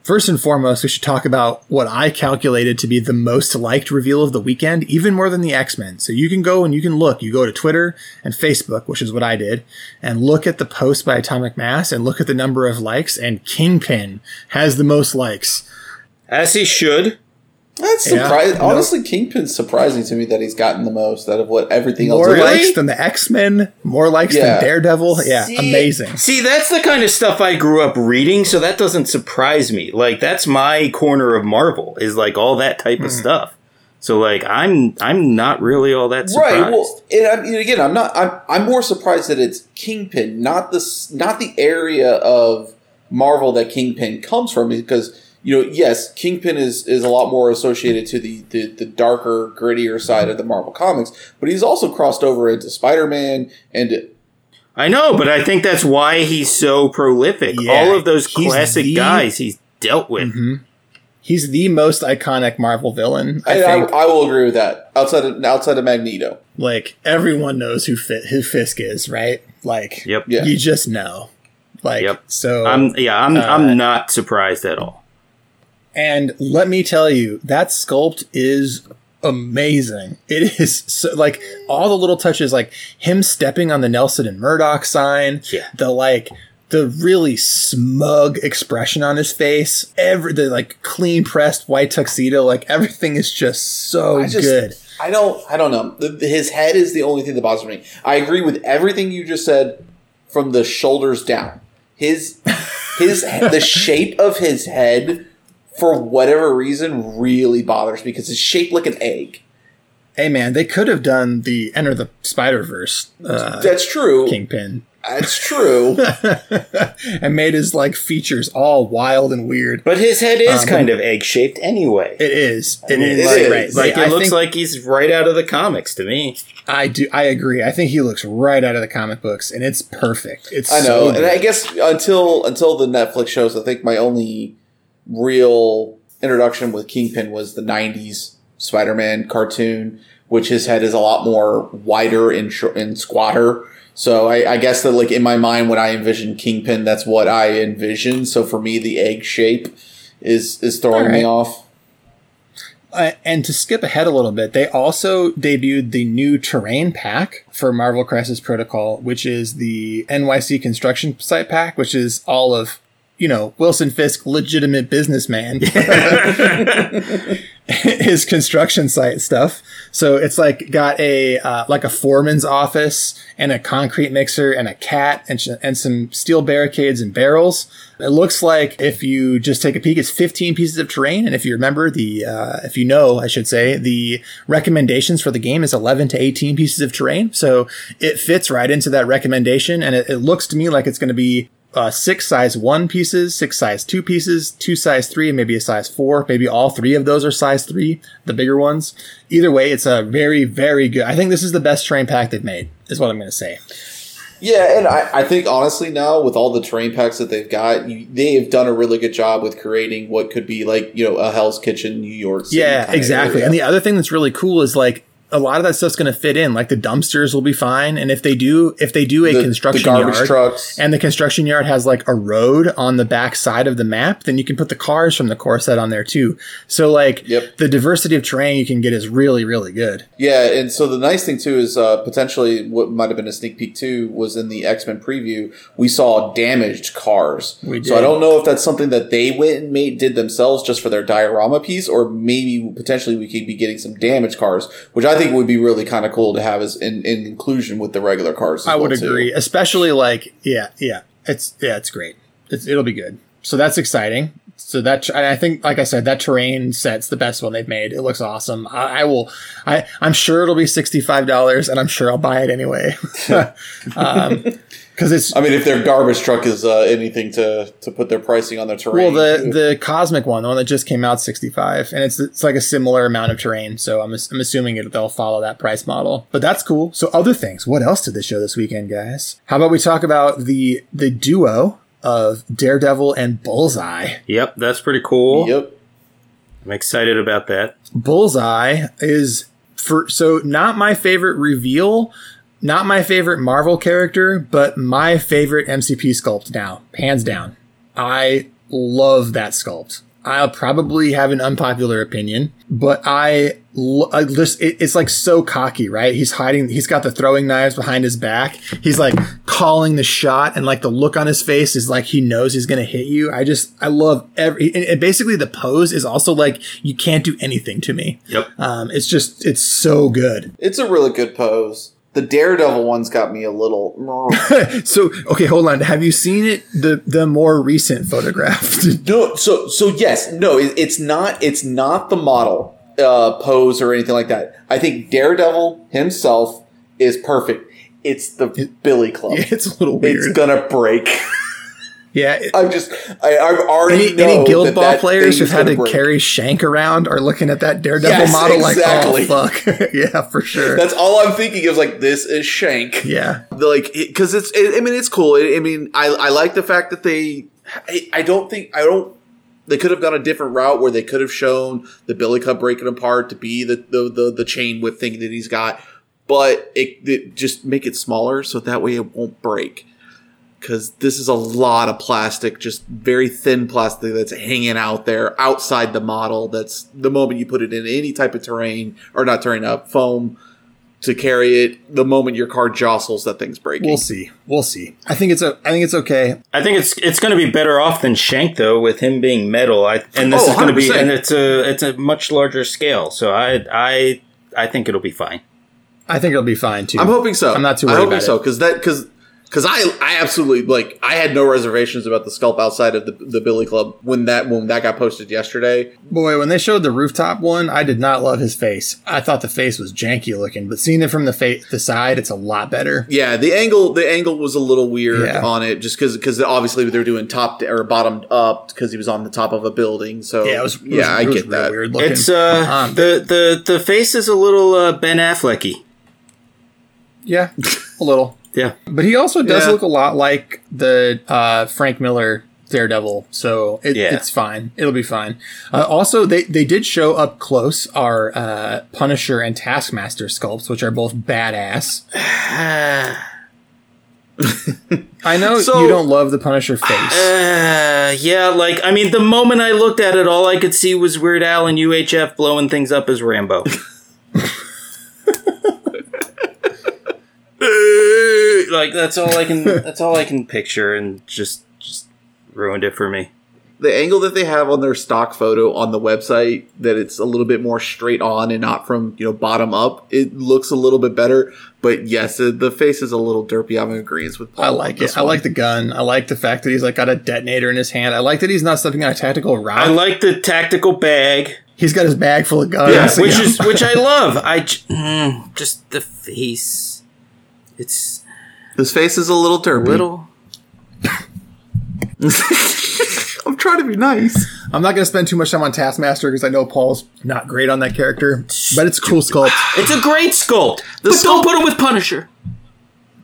First and foremost, we should talk about what I calculated to be the most liked reveal of the weekend, even more than the X Men. So you can go and you can look. You go to Twitter and Facebook, which is what I did, and look at the post by Atomic Mass and look at the number of likes, and Kingpin has the most likes. As he should. That's Yeah, surprising. no. Honestly, Kingpin's surprising to me that he's gotten the most out of what everything else. More likes than the X Men, more likes Yeah. than Daredevil. Yeah, See- amazing. See, that's the kind of stuff I grew up reading, so that doesn't surprise me. Like that's my corner of Marvel is like all that type Hmm. of stuff. So like I'm I'm not really all that surprised. Right. Well, and I mean, again, I'm not. I'm. I'm more surprised that it's Kingpin, not the not the area of Marvel that Kingpin comes from, because you know, yes, Kingpin is is a lot more associated to the, the the darker, grittier side of the Marvel comics, but he's also crossed over into Spider Man and I know, but I think that's why he's so prolific. Yeah, All of those classic the- guys he's dealt with. He's the most iconic Marvel villain. I I, think. I, I will agree with that. Outside of outside of Magneto, like everyone knows who Fi- who Fisk is, right? Like, Yep. Yeah. you just know. Like, Yep. so I'm yeah, I'm Uh, I'm not surprised at all. And let me tell you, that sculpt is amazing. It is so, like all the little touches, like him stepping on the Nelson and Murdoch sign, Yeah. the like the really smug expression on his face, every the like clean pressed white tuxedo, like everything is just so I just- good. I don't I don't know. The, his head is the only thing that bothers me. I agree with everything you just said from the shoulders down. His his the shape of his head for whatever reason really bothers me because it's shaped like an egg. Hey man, they could have done the Enter the Spider Verse uh, That's true. Kingpin That's true. and made his like features all wild and weird. But his head is Um, kind of egg shaped anyway. It is. It is. It Like, is. Right. like I it looks like he's right out of the comics to me. I do. I agree. I think he looks right out of the comic books, and it's perfect. It's. I know, so and. I guess until until the Netflix shows, I think my only real introduction with Kingpin was the '90s Spider-Man cartoon, which his head is a lot more wider and sh- and squatter. So I, I guess that like in my mind, when I envision Kingpin, that's what I envision. So for me, the egg shape is is throwing me off. Uh, and to skip ahead a little bit, they also debuted the new terrain pack for Marvel Crisis Protocol, which is the NYC construction site pack, which is all of you know Wilson Fisk, legitimate businessman, his construction site stuff. So it's like got a uh, like a foreman's office and a concrete mixer and a cat and sh- and some steel barricades and barrels. It looks like if you just take a peek, it's 15 pieces of terrain. And if you remember the, uh, if you know, I should say, the recommendations for the game is 11 to 18 pieces of terrain. So it fits right into that recommendation. And it, it looks to me like it's going to be uh, six size one pieces, six size two pieces, two size three, and maybe a size four. Maybe all three of those are size three, the bigger ones. Either way, it's a very, very good. I think this is the best terrain pack they've made, is what I'm going to say. Yeah, and I, I think honestly now with all the terrain packs that they've got, you, they have done a really good job with creating what could be like you know a Hell's Kitchen, New York. City Yeah, exactly. And the other thing that's really cool is like a lot of that stuff's going to fit in. Like the dumpsters will be fine, and if they do, if they do a The- the construction garbage yard, trucks. and the construction yard has like a road on the back side of the map, then you can put the cars from the core set on there too. So like Yep. the diversity of terrain you can get is really really good. Yeah, and so the nice thing too is uh, potentially what might have been a sneak peek too was in the X Men preview we saw damaged cars. We So I don't know if that's something that they went and made did themselves just for their diorama piece, or maybe potentially we could be getting some damaged cars, which I think would be really kind of cool to have as in, in inclusion with the regular cars. as I would well, too. agree, especially like yeah yeah it's yeah it's great. It's, it'll be good. So that's exciting. So that I think, like I said, that terrain set's the best one they've made. It looks awesome. I, I will. I I'm sure it'll be sixty five dollars, and I'm sure I'll buy it anyway. um, because it's I mean, if their garbage truck is uh, anything to to put their pricing on their terrain, well the the cosmic one, the one that just came out, sixty five, and it's it's like a similar amount of terrain. So I'm I'm assuming it, they'll follow that price model. But that's cool. So other things. What else did they show this weekend, guys? How about we talk about the the duo of Daredevil and Bullseye? Yep, that's pretty cool. Yep. I'm excited about that. Bullseye is for so not my favorite reveal, not my favorite Marvel character, but my favorite MCP sculpt now, hands down. I love that sculpt. I'll probably have an unpopular opinion, but I, I just it, it's like so cocky, right? He's hiding. He's got the throwing knives behind his back. He's like calling the shot, and like the look on his face is like he knows he's gonna hit you. I just I love every. And, and basically, the pose is also like you can't do anything to me. Yep. Um, it's just it's so good. It's a really good pose. The Daredevil one's got me a little. So okay, hold on. Have you seen it? The the more recent photograph. No, so so yes, no, it, it's not. It's not the model uh, pose or anything like that. I think Daredevil himself is perfect. It's the Billy Club. it's a little weird. It's gonna break. Yeah. it- I'm just, I, I've already any, any guild that ball that players who've had to break. carry Shank around are looking at that Daredevil Yes, model exactly. like, oh fuck, yeah, for sure. That's all I'm thinking is like this is Shank. yeah, like because it's it, I mean it's cool. I I mean I I like the fact that they I, I don't think I don't they could have gone a different route where they could have shown the Billy Club breaking apart to be the the the, the chain whip thing that he's got, but it, it just make it smaller so that way it won't break. Because this is a lot of plastic, just very thin plastic that's hanging out there outside the model. That's the moment you put it in any type of terrain or not terrain up foam to carry it. The moment your car jostles, that thing's breaking. we'll see, we'll see. I think it's a, I think it's okay. I think it's it's going to be better off than Shank though, with him being metal. I, and this Oh, is going to be and it's a it's a much larger scale. So I I I think it'll be fine. I think it'll be fine too. I'm hoping so. I'm not too worried I'm hoping about so it. because that because because I I absolutely like I had no reservations about the sculpt outside of the the Billy Club when that when that got posted yesterday. Boy, when they showed the rooftop one, I did not love his face. I thought the face was janky looking, but seeing it from the fa- the side, it's a lot better. Yeah, the angle the angle was a little weird Yeah. on it just because because obviously they're doing top or bottom up because he was on the top of a building. So Yeah, it was. It was I it get real that. Weird looking. It's uh Um, the the the face is a little uh, Ben Afflecky. yeah, a little. Yeah. But he also does Yeah. look a lot like the uh, Frank Miller Daredevil, so it, Yeah. it's fine. It'll be fine. Uh, also, they they did show up close our uh, Punisher and Taskmaster sculpts, which are both badass. I know So- you don't love the Punisher face. Uh, yeah, like I mean, the moment I looked at it, all I could see was Weird Al and UHF blowing things up as Rambo. like that's all I can. That's all I can picture, and just just ruined it for me. the angle that they have on their stock photo on the website that it's a little bit more straight on and not from you know bottom up it looks a little bit better but yes the, the face is a little derpy i'm in agreement with Paul I like this it. I like the gun. I like the fact that he's like got a detonator in his hand. I like that he's not stepping on a tactical rock. I like the tactical bag, he's got his bag full of guns. yeah, which is which I love. I j- mm, just the face. It's his face is a little derpy little. i'm trying to be nice I'm not going to spend too much time on Taskmaster because I know Paul's not great on that character, but it's a cool sculpt. It's a great sculpt, but sculpt- don't put it with Punisher.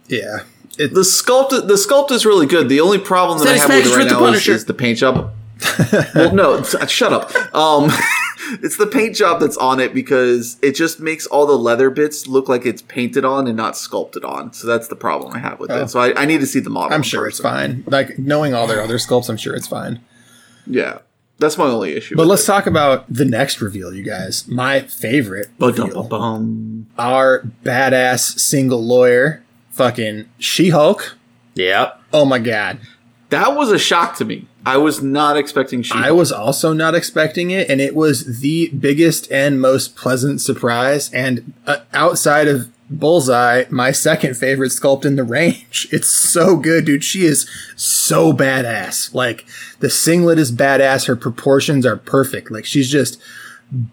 Yeah. It, the sculpt the sculpt is really good the only problem that i have with it Satisfaction right with the now is, Punisher. is the paint job well no shut up um it's the paint job that's on it because it just makes all the leather bits look like it's painted on and not sculpted on so that's the problem i have with Oh. it so I, I need to see the model I'm sure it's fine. Like knowing all their other sculpts, I'm sure it's fine. yeah that's my only issue But let's it. talk about the next reveal, you guys. My favorite reveal. Ba-dum-ba-bum. Our badass single lawyer, fucking She-Hulk. Yep. Oh my god. that was a shock to me i was not expecting she I was also not expecting it, and it was the biggest and most pleasant surprise. And uh, outside of Bullseye, my second favorite sculpt in the range. It's so good, dude. She is so badass. Like the singlet is badass. Her proportions are perfect. Like she's just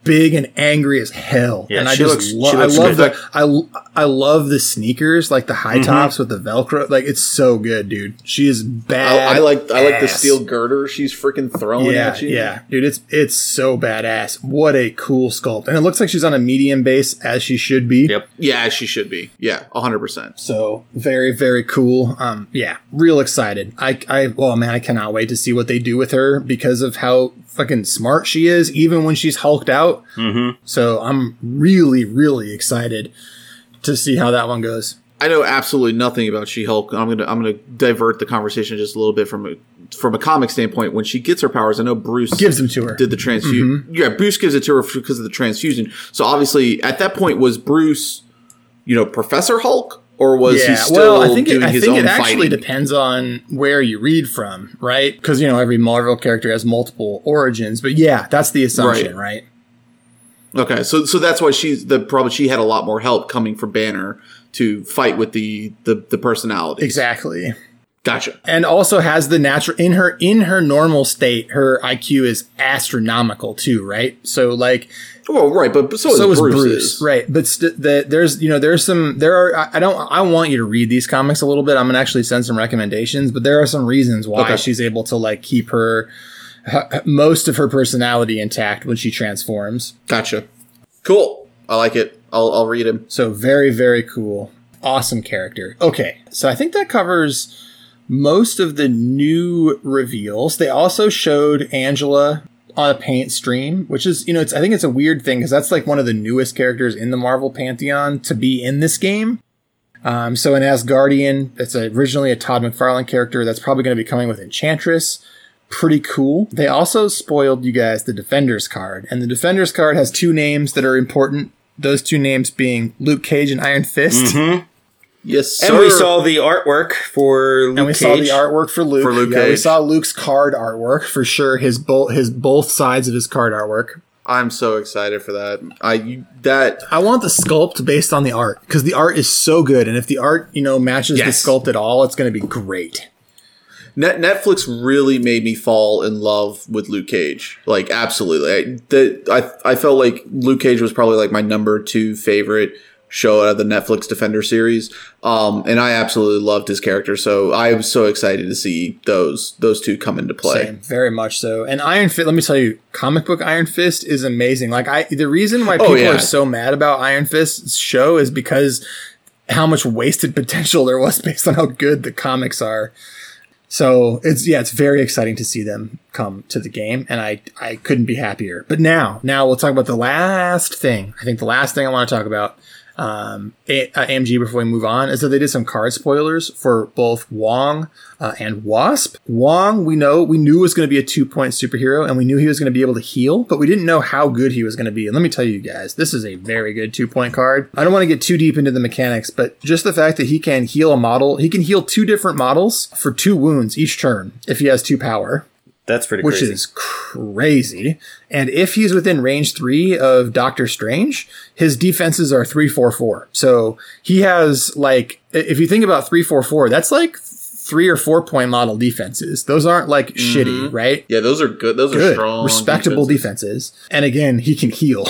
big and angry as hell. Yeah, and I she just looks- lo- she I love good. the I I love the sneakers, like the high Mm-hmm. tops with the Velcro. Like it's so good, dude. She is bad. I, I like I like the steel girder she's freaking throwing Yeah, at you. yeah, dude, it's it's so badass. What a cool sculpt, and it looks like she's on a medium base as she should be. Yep. Yeah, she should be. Yeah, hundred percent. So very very cool. Um, yeah, real excited. I I well man, I cannot wait to see what they do with her because of how fucking smart she is, even when she's hulked out. Mm-hmm. So I'm really really excited to see how that one goes. I know absolutely nothing about She-Hulk. I'm gonna I'm gonna divert the conversation just a little bit from a from a comic standpoint. When she gets her powers, I know Bruce Gives them to her. did the transfusion. Mm-hmm. Yeah, Bruce gives it to her because of the transfusion. So obviously, at that point, was Bruce, you know, Professor Hulk, or was he still well, I think it, doing I his think own it actually fighting? depends on where you read from, right? Because you know every Marvel character has multiple origins, but yeah, that's the assumption, right? Okay, so so that's why she's the probably she had a lot more help coming from Banner to fight with the the, the personality. Exactly. Gotcha. and also has the natural in her in her normal state her iq is astronomical too right so like Well, right, but so, so is Bruce. bruce, right but st- the, there's you know there's some there are I- i don't i want you to read these comics a little bit i'm gonna actually send some recommendations but there are some reasons why Okay. she's able to like keep her h- most of her personality intact when she transforms Gotcha. Cool. I like it. I'll, I'll read him. So very, very cool. Awesome character. Okay. So I think that covers most of the new reveals. They also showed Angela on a paint stream, which is, you know, it's I think it's a weird thing because that's like one of the newest characters in the Marvel Pantheon to be in this game. Um, so an Asgardian, that's originally a Todd McFarlane character that's probably going to be coming with Enchantress. Pretty cool. They also spoiled you guys the Defenders card, and the Defenders card has two names that are important. Those two names being Luke Cage and Iron Fist. Yes, sir. And we saw the artwork for Luke And we Cage. saw the artwork for Luke. For Luke yeah, we saw Luke's card artwork for sure. His both his both sides of his card artwork. I'm so excited for that. I that I want the sculpt based on the art because the art is so good, and if the art you know matches Yes. the sculpt at all, it's going to be great. Net Netflix really made me fall in love with Luke Cage. Like absolutely. I, the, I I felt like Luke Cage was probably like my number two favorite show out of the Netflix Defender series. Um, and I absolutely loved his character. So I was so excited to see those those two come into play. Same, very much so. And Iron Fist, let me tell you, comic book Iron Fist is amazing. Like I, the reason why people Oh, yeah. are so mad about Iron Fist's show is because how much wasted potential there was based on how good the comics are. So it's yeah, it's very exciting to see them come to the game, and I I couldn't be happier. But now, now we'll talk about the last thing. I think the last thing I want to talk about, um, A- uh, AMG before we move on, is that they did some card spoilers for both Wong uh, and Wasp. Wong, we know we knew was going to be a two point superhero, and we knew he was going to be able to heal, but we didn't know how good he was going to be. And let me tell you guys, this is a very good two point card. I don't want to get too deep into the mechanics, but just the fact that he can heal a model, he can heal two different models for two wounds each turn if he has two power That's pretty which crazy. is crazy. And if he's within range three of Doctor Strange, his defenses are three, four, four. So he has like, if you think about three, four, four, that's like three or four point model defenses. Those aren't like mm-hmm. shitty, right? Yeah, those are good. Those are Good, strong, respectable defenses. defenses. And again, he can heal.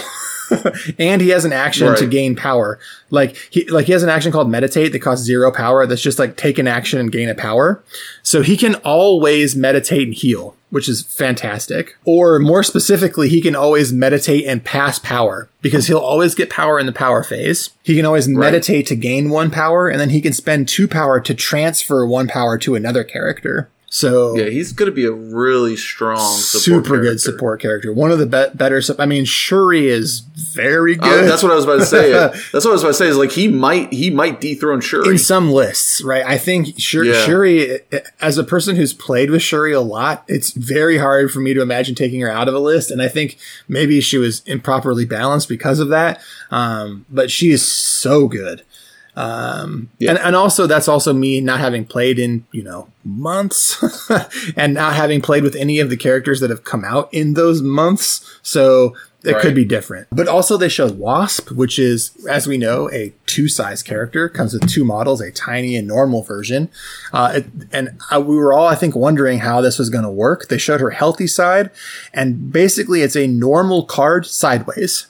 and he has an action to gain power. Like he like he has an action called meditate that costs zero power. That's just like take an action and gain a power. So he can always meditate and heal, which is fantastic. Or more specifically, he can always meditate and pass power because he'll always get power in the power phase. He can always meditate to gain one power, and then he can spend two power to transfer one power to another character. So Yeah, he's going to be a really strong, support super character. good support character. One of the be- better. sup- I mean, Shuri is very Uh, good. that's what I was about to say. that's what I was about to say. Is like he might he might dethrone Shuri. in some lists, right? I think Shur- Yeah. Shuri, as a person who's played with Shuri a lot, it's very hard for me to imagine taking her out of a list. And I think maybe she was improperly balanced because of that. Um, but she is so good. Um, Yeah. and, and also that's also me not having played in, you know, months and not having played with any of the characters that have come out in those months. So it Right. could be different. But also they showed Wasp, which is, as we know, a two size character, comes with two models, a tiny and normal version. Uh, it, and uh, we were all, I think, wondering how this was going to work. They showed her healthy side and basically it's a normal card sideways.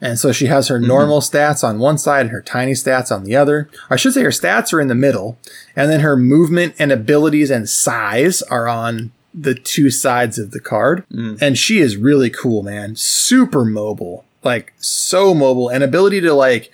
And so she has her mm-hmm. normal stats on one side and her tiny stats on the other. I should say her stats are in the middle. And then her movement and abilities and size are on the two sides of the card. Mm. And she is really cool, man. Super mobile. Like, so mobile. And ability to, like,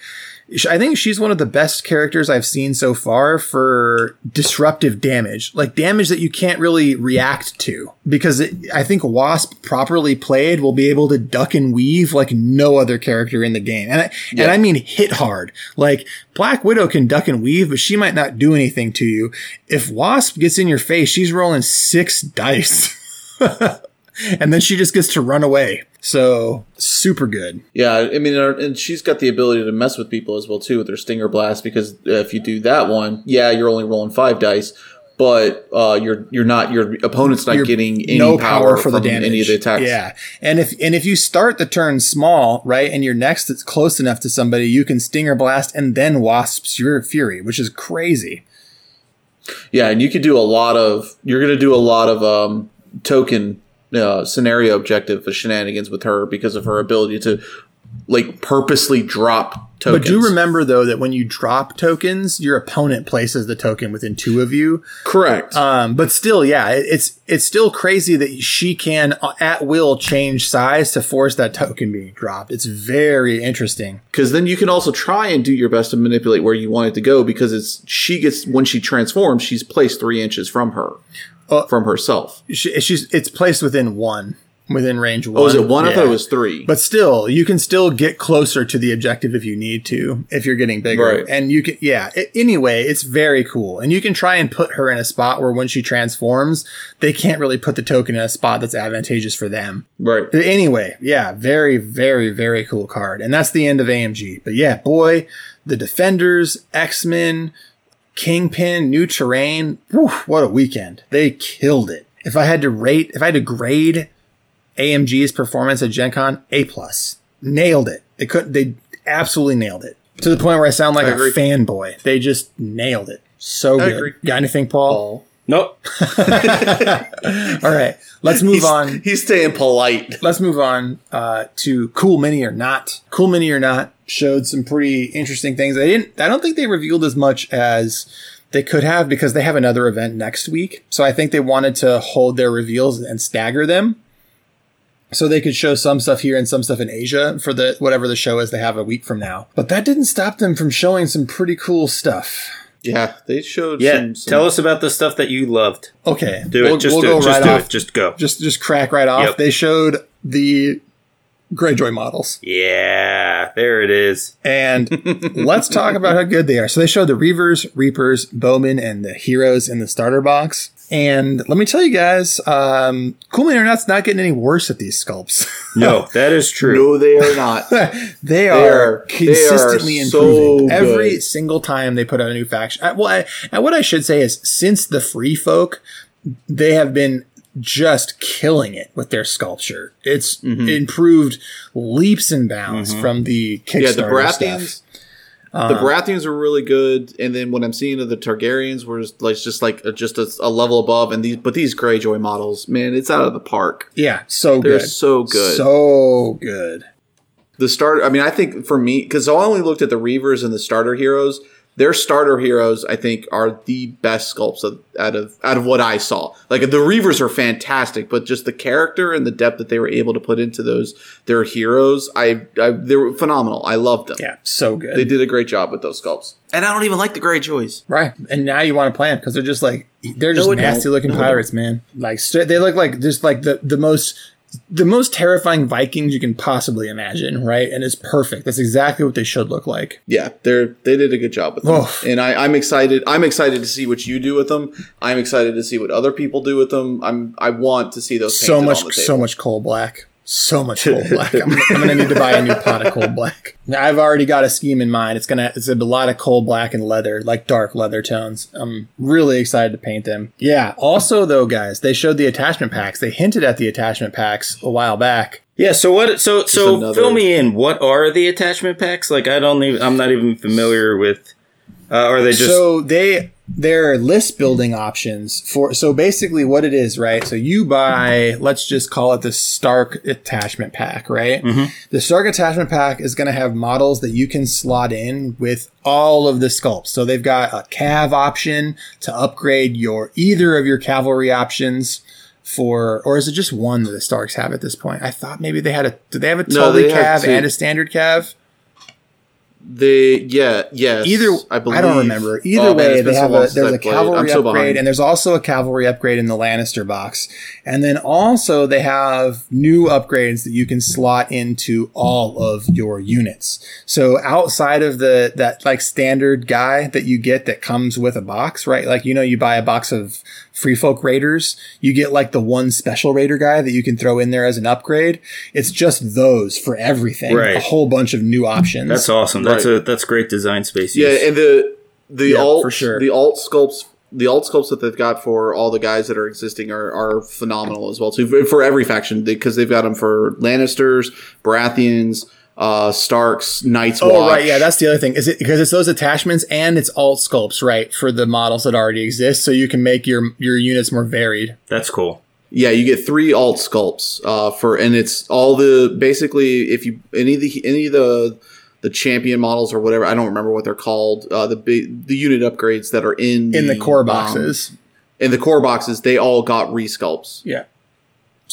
I think she's one of the best characters I've seen so far for disruptive damage, like damage that you can't really react to. Because it, I think Wasp properly played will be able to duck and weave like no other character in the game, and I, and I mean hit hard. Like Black Widow can duck and weave, but she might not do anything to you. If Wasp gets in your face, she's rolling six dice. and then she just gets to run away. So super good. Yeah, I mean, and she's got the ability to mess with people as well too with her stinger blast. Because if you do that one, yeah, you're only rolling five dice, but uh, you're you're not your opponent's not You're getting any no power, power for the damage. any of the attacks. Yeah, and if and if you start the turn small, right, and you're next that's close enough to somebody, you can stinger blast and then wasps your fury, which is crazy. Yeah, and you could do a lot of. You're going to do a lot of um, token uh, scenario objective for shenanigans with her because of her ability to like purposely drop tokens. But do remember though that when you drop tokens, your opponent places the token within two of you. correct. Um, but still, yeah, it- it's it's still crazy that she can uh, at will change size to force that token being dropped. It's very interesting. because then you can also try and do your best to manipulate where you want it to go because it's she gets when she transforms she's placed three inches from her Uh, from herself She, she's it's placed within one, within range one. oh is it one i thought it was three But still, you can still get closer to the objective if you need to, if you're getting bigger. Right. And you can, yeah. a- anyway, it's very cool. And you can try and put her in a spot where when she transforms, they can't really put the token in a spot that's advantageous for them. right But anyway, yeah, very, very, very cool card. And that's the end of AMG. But yeah, boy, the Defenders, X Men, Kingpin, New Terrain, whew, what a weekend. They killed it. If I had to rate, if I had to grade AMG's performance at Gen Con, A plus. Nailed it. They couldn't, they absolutely nailed it. To the point where I sound like I a fanboy. They just nailed it. So I good. agree. Got anything, Paul? Paul. Nope. All right. Let's move he's, on. he's staying polite let's move on uh, to Cool Mini or Not. Cool Mini or Not showed some pretty interesting things. I didn't. I don't think they revealed as much as they could have because they have another event next week. So I think they wanted to hold their reveals and stagger them. So they could show some stuff here and some stuff in Asia for the whatever the show is they have a week from now. But that didn't stop them from showing some pretty cool stuff. Yeah they showed Yeah. some, some Tell us about the stuff that you loved. Okay, Do we'll, it. Just we'll do go it. Just right do off. it. Just go. Just just crack right off. Yep. They showed the Greyjoy models. Yeah. There it is. And let's talk about how good they are. So they showed the Reavers, Reapers, Bowmen, and the heroes in the starter box. And let me tell you guys, um, Cool Mini or Not's not getting any worse at these sculpts. No, that is true. no they are not they are- are they consistently are improving so every good. single time they put out a new faction. Uh, well, I, and what I should say is, since the Free Folk, they have been just killing it with their sculpture. It's improved leaps and bounds from the Kickstarter yeah the stuff. The uh-huh. Baratheons were really good, and then what I'm seeing of the Targaryens was like just like a, just a, a level above. And these, but these Greyjoy models, man, it's out of the park. Yeah, so They're good. so good. So good. the starter i mean i think for me because i only looked at the reavers and the starter heroes their starter heroes i think are the best sculpts of, out of out of what i saw like the reavers are fantastic but just the character and the depth that they were able to put into those their heroes i, I they were phenomenal i loved them Yeah, so good. they did a great job with those sculpts and i don't even like the greyjoys Right. And now you want to play them because they're just like they're just No, I don't. nasty looking No, pirates, man. Like they look like just like the the most the most terrifying Vikings you can possibly imagine, right? And it's perfect. That's exactly what they should look like. yeah they're they did a good job with them and I, i'm excited i'm excited to see what you do with them i'm excited to see what other people do with them i'm i want to see those So much so much coal black. So much cold black. I'm, I'm gonna need to buy a new pot of cold black. I've already got a scheme in mind. It's gonna it's a lot of cold black and leather, like dark leather tones. I'm really excited to paint them. Yeah. Also, though, guys, they showed the attachment packs. They hinted at the attachment packs a while back. Yeah. So what? So so another- fill me in. What are the attachment packs? Like I don't even. I'm not even familiar with. Uh, are they just? so they they're list building options for so basically what it is right? So you buy let's just call it the stark attachment pack right? The stark attachment pack is going to have models that you can slot in with all of the sculpts. So they've got a cav option to upgrade your either of your cavalry options for or is it just one that the starks have at this point? I thought maybe they had a do they have a No, tully cav and a standard cav They yeah yes Either I believe I don't remember. Either Oh, way, it's they have a there's a cavalry so upgrade, behind. and there's also a cavalry upgrade in the Lannister box, and then also they have new upgrades that you can slot into all of your units. So outside of the that like standard guy that you get that comes with a box, right? Like you know, you buy a box of Free Folk Raiders, you get like the one special Raider guy that you can throw in there as an upgrade. It's just those for everything, Right. a whole bunch of new options. that's awesome. That's Right. a that's great design space. yeah and the the Yeah, alt for sure. the alt sculpts the alt sculpts that they've got for all the guys that are existing are, are phenomenal as well too for, for every faction because they've got them for Lannisters Baratheons uh, Starks, Night's Oh Watch. right, yeah, that's the other thing. Is it because it's those attachments and it's alt sculpts, right, for the models that already exist, so you can make your your units more varied. That's cool. Yeah, you get three alt sculpts uh, for, and it's all the basically if you any of the any of the the champion models or whatever I don't remember what they're called uh, the big the unit upgrades that are in In the core um, boxes. in the core boxes they all got resculpts. Yeah.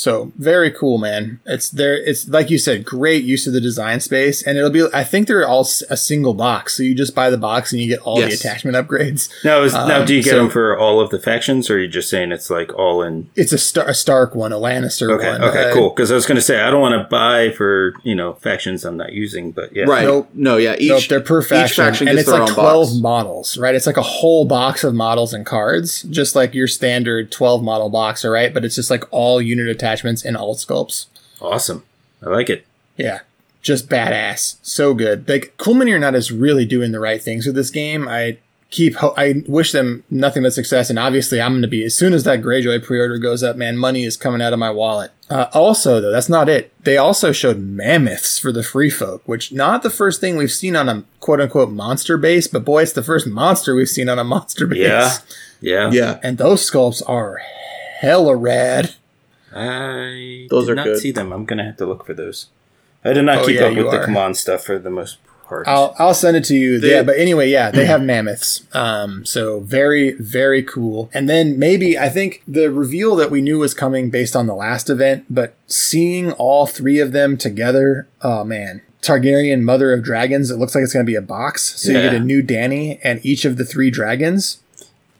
So very cool, man. It's there. It's like you said, great use of the design space, and it'll be. I think they're all a single box, so you just buy the box and you get all Yes. the attachment upgrades. Now, is, now, Um, do you get so- them for all of the factions, or are you just saying it's like all in? It's a, Star- a Stark one, a Lannister Okay, one. okay, uh, cool. Because I was going to say I don't want to buy for you know factions I'm not using, but yeah, Right? Nope. No, yeah. Each Nope, they're per faction, each faction and gets it's their like twelve box. models, right? It's like a whole box of models and cards, just like your standard twelve model box, all right? But it's just like all unit attachments and alt sculpts. awesome. I like it. Yeah, just badass, so good. Like Cool Mini or Not is really doing the right things with this game. I keep, ho- I wish them nothing but success, and obviously I'm going to be as soon as that Greyjoy pre-order goes up, man, money is coming out of my wallet. Uh, also, though, that's not it. They also showed mammoths for the free folk, which not the first thing we've seen on a quote unquote monster base, but boy, it's the first monster we've seen on a monster base. Yeah, yeah. Yeah, And those sculpts are hella rad. I Those did are not good. see them. I'm gonna have to look for those. I did not Oh, keep yeah, up you with the command stuff for the most part. I'll I'll send it to you. They- yeah, but anyway, yeah, they have mammoths. Um, so very very cool. And then maybe I think the reveal that we knew was coming based on the last event, but seeing all three of them together, oh man. Targaryen Mother of Dragons. It looks like it's going to be a box. So you get a new Dany and each of the three dragons,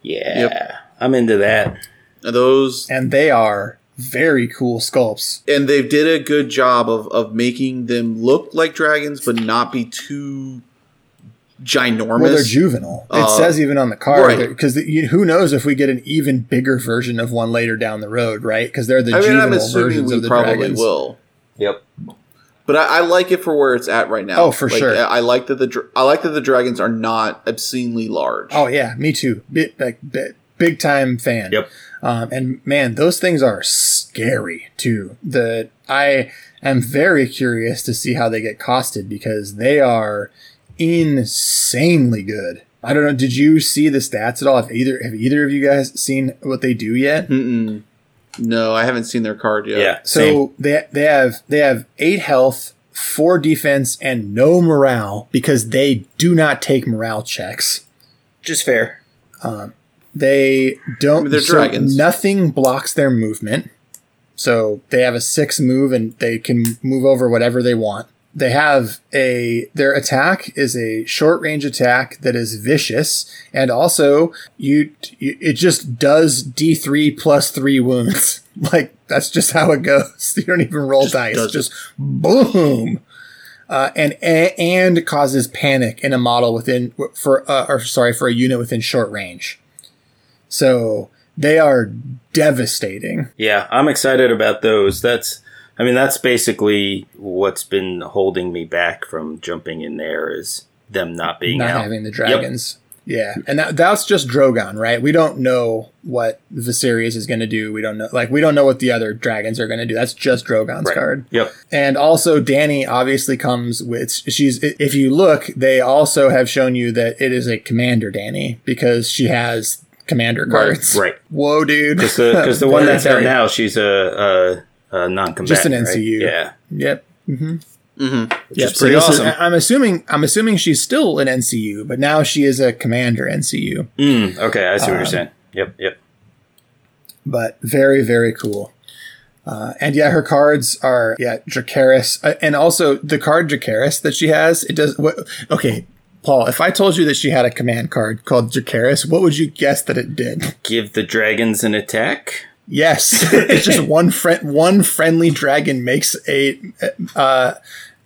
yeah, I'm into that. those and they are very cool sculpts. and they did a good job of of making them look like dragons, but not be too ginormous. Well, they're juvenile. It Uh, says even on the card right. because who knows if we get an even bigger version of one later down the road, right? Because they're the I mean, juvenile I'm assuming versions we of the probably dragons. will. Yep. But I, I like it for where it's at right now. Oh, for Like, sure. I I like that the I like that the dragons are not obscenely large. Oh yeah, me too. Bit like bit, big time fan. Yep. Um, and man, those things are scary too. The I am very curious to see how they get costed because they are insanely good. I don't know. Did you see the stats at all? Have either have either of you guys seen what they do yet? Mm-mm. No, I haven't seen their card yet. Yeah. So same. they they have they have eight health, four defense, and no morale because they do not take morale checks. just fair. They don't. I mean, they're so dragons. Nothing blocks their movement. So they have a six move and they can move over whatever they want. They have a their attack is a short range attack that is vicious and also you, you it just does D3 plus 3 wounds. Like that's just how it goes. You don't even roll Just dice. does it. Just boom. Uh, and and causes panic in a model within for uh, or sorry for a unit within short range. So they are devastating. Yeah, I'm excited about those. That's, I mean, that's basically what's been holding me back from jumping in there is them not being not out. having the dragons. Yeah, and that, that's just Drogon, right? We don't know what Viserys is going to do. We don't know, like, we don't know what the other dragons are going to do. That's just Drogon's Right. card. Yep. And also, Dany obviously comes with. She's. If you look, they also have shown you that it is a commander Dany because she has commander cards. Right. Whoa, dude. Because the, 'cause the one that's out now, she's a, a, a non-combatant. Just an right? NCU. Yeah. Yep. Mm-hmm. Which Yep. is So pretty this is- awesome. I- I'm assuming. I'm assuming she's still an NCU, but now she is a commander NCU. Mm, okay, I see what Um, you're saying. Yep, yep. but very very cool. Uh, and yeah, her cards are yeah Dracarys, uh, and also the card Dracarys that she has. It does what? Okay, Paul. If I told you that she had a command card called Dracarys, what would you guess that it did? Give the dragons an attack. Yes, it's just one friend. One friendly dragon makes a. Uh,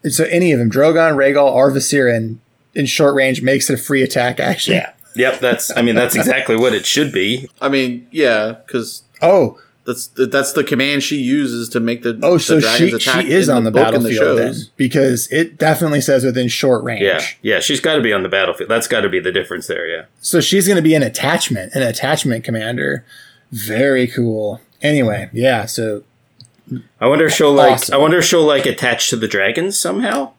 so any of them, Drogon, Rhaegal, or Viserion, in short range makes it a free attack action. Yep, that's. I mean, that's exactly what it should be. I mean, yeah, because Oh, that's that's the command she uses to make the oh, the so dragons she attack she is in on the, book and battlefield then, because it definitely says within short range. Yeah, yeah. She's got to be on the battlefield. That's got to be the difference there. Yeah. So she's going to be an attachment, an attachment commander. Very cool. Anyway, yeah. So I wonder if she'll like. Awesome. I wonder if she'll like attach to the dragons somehow.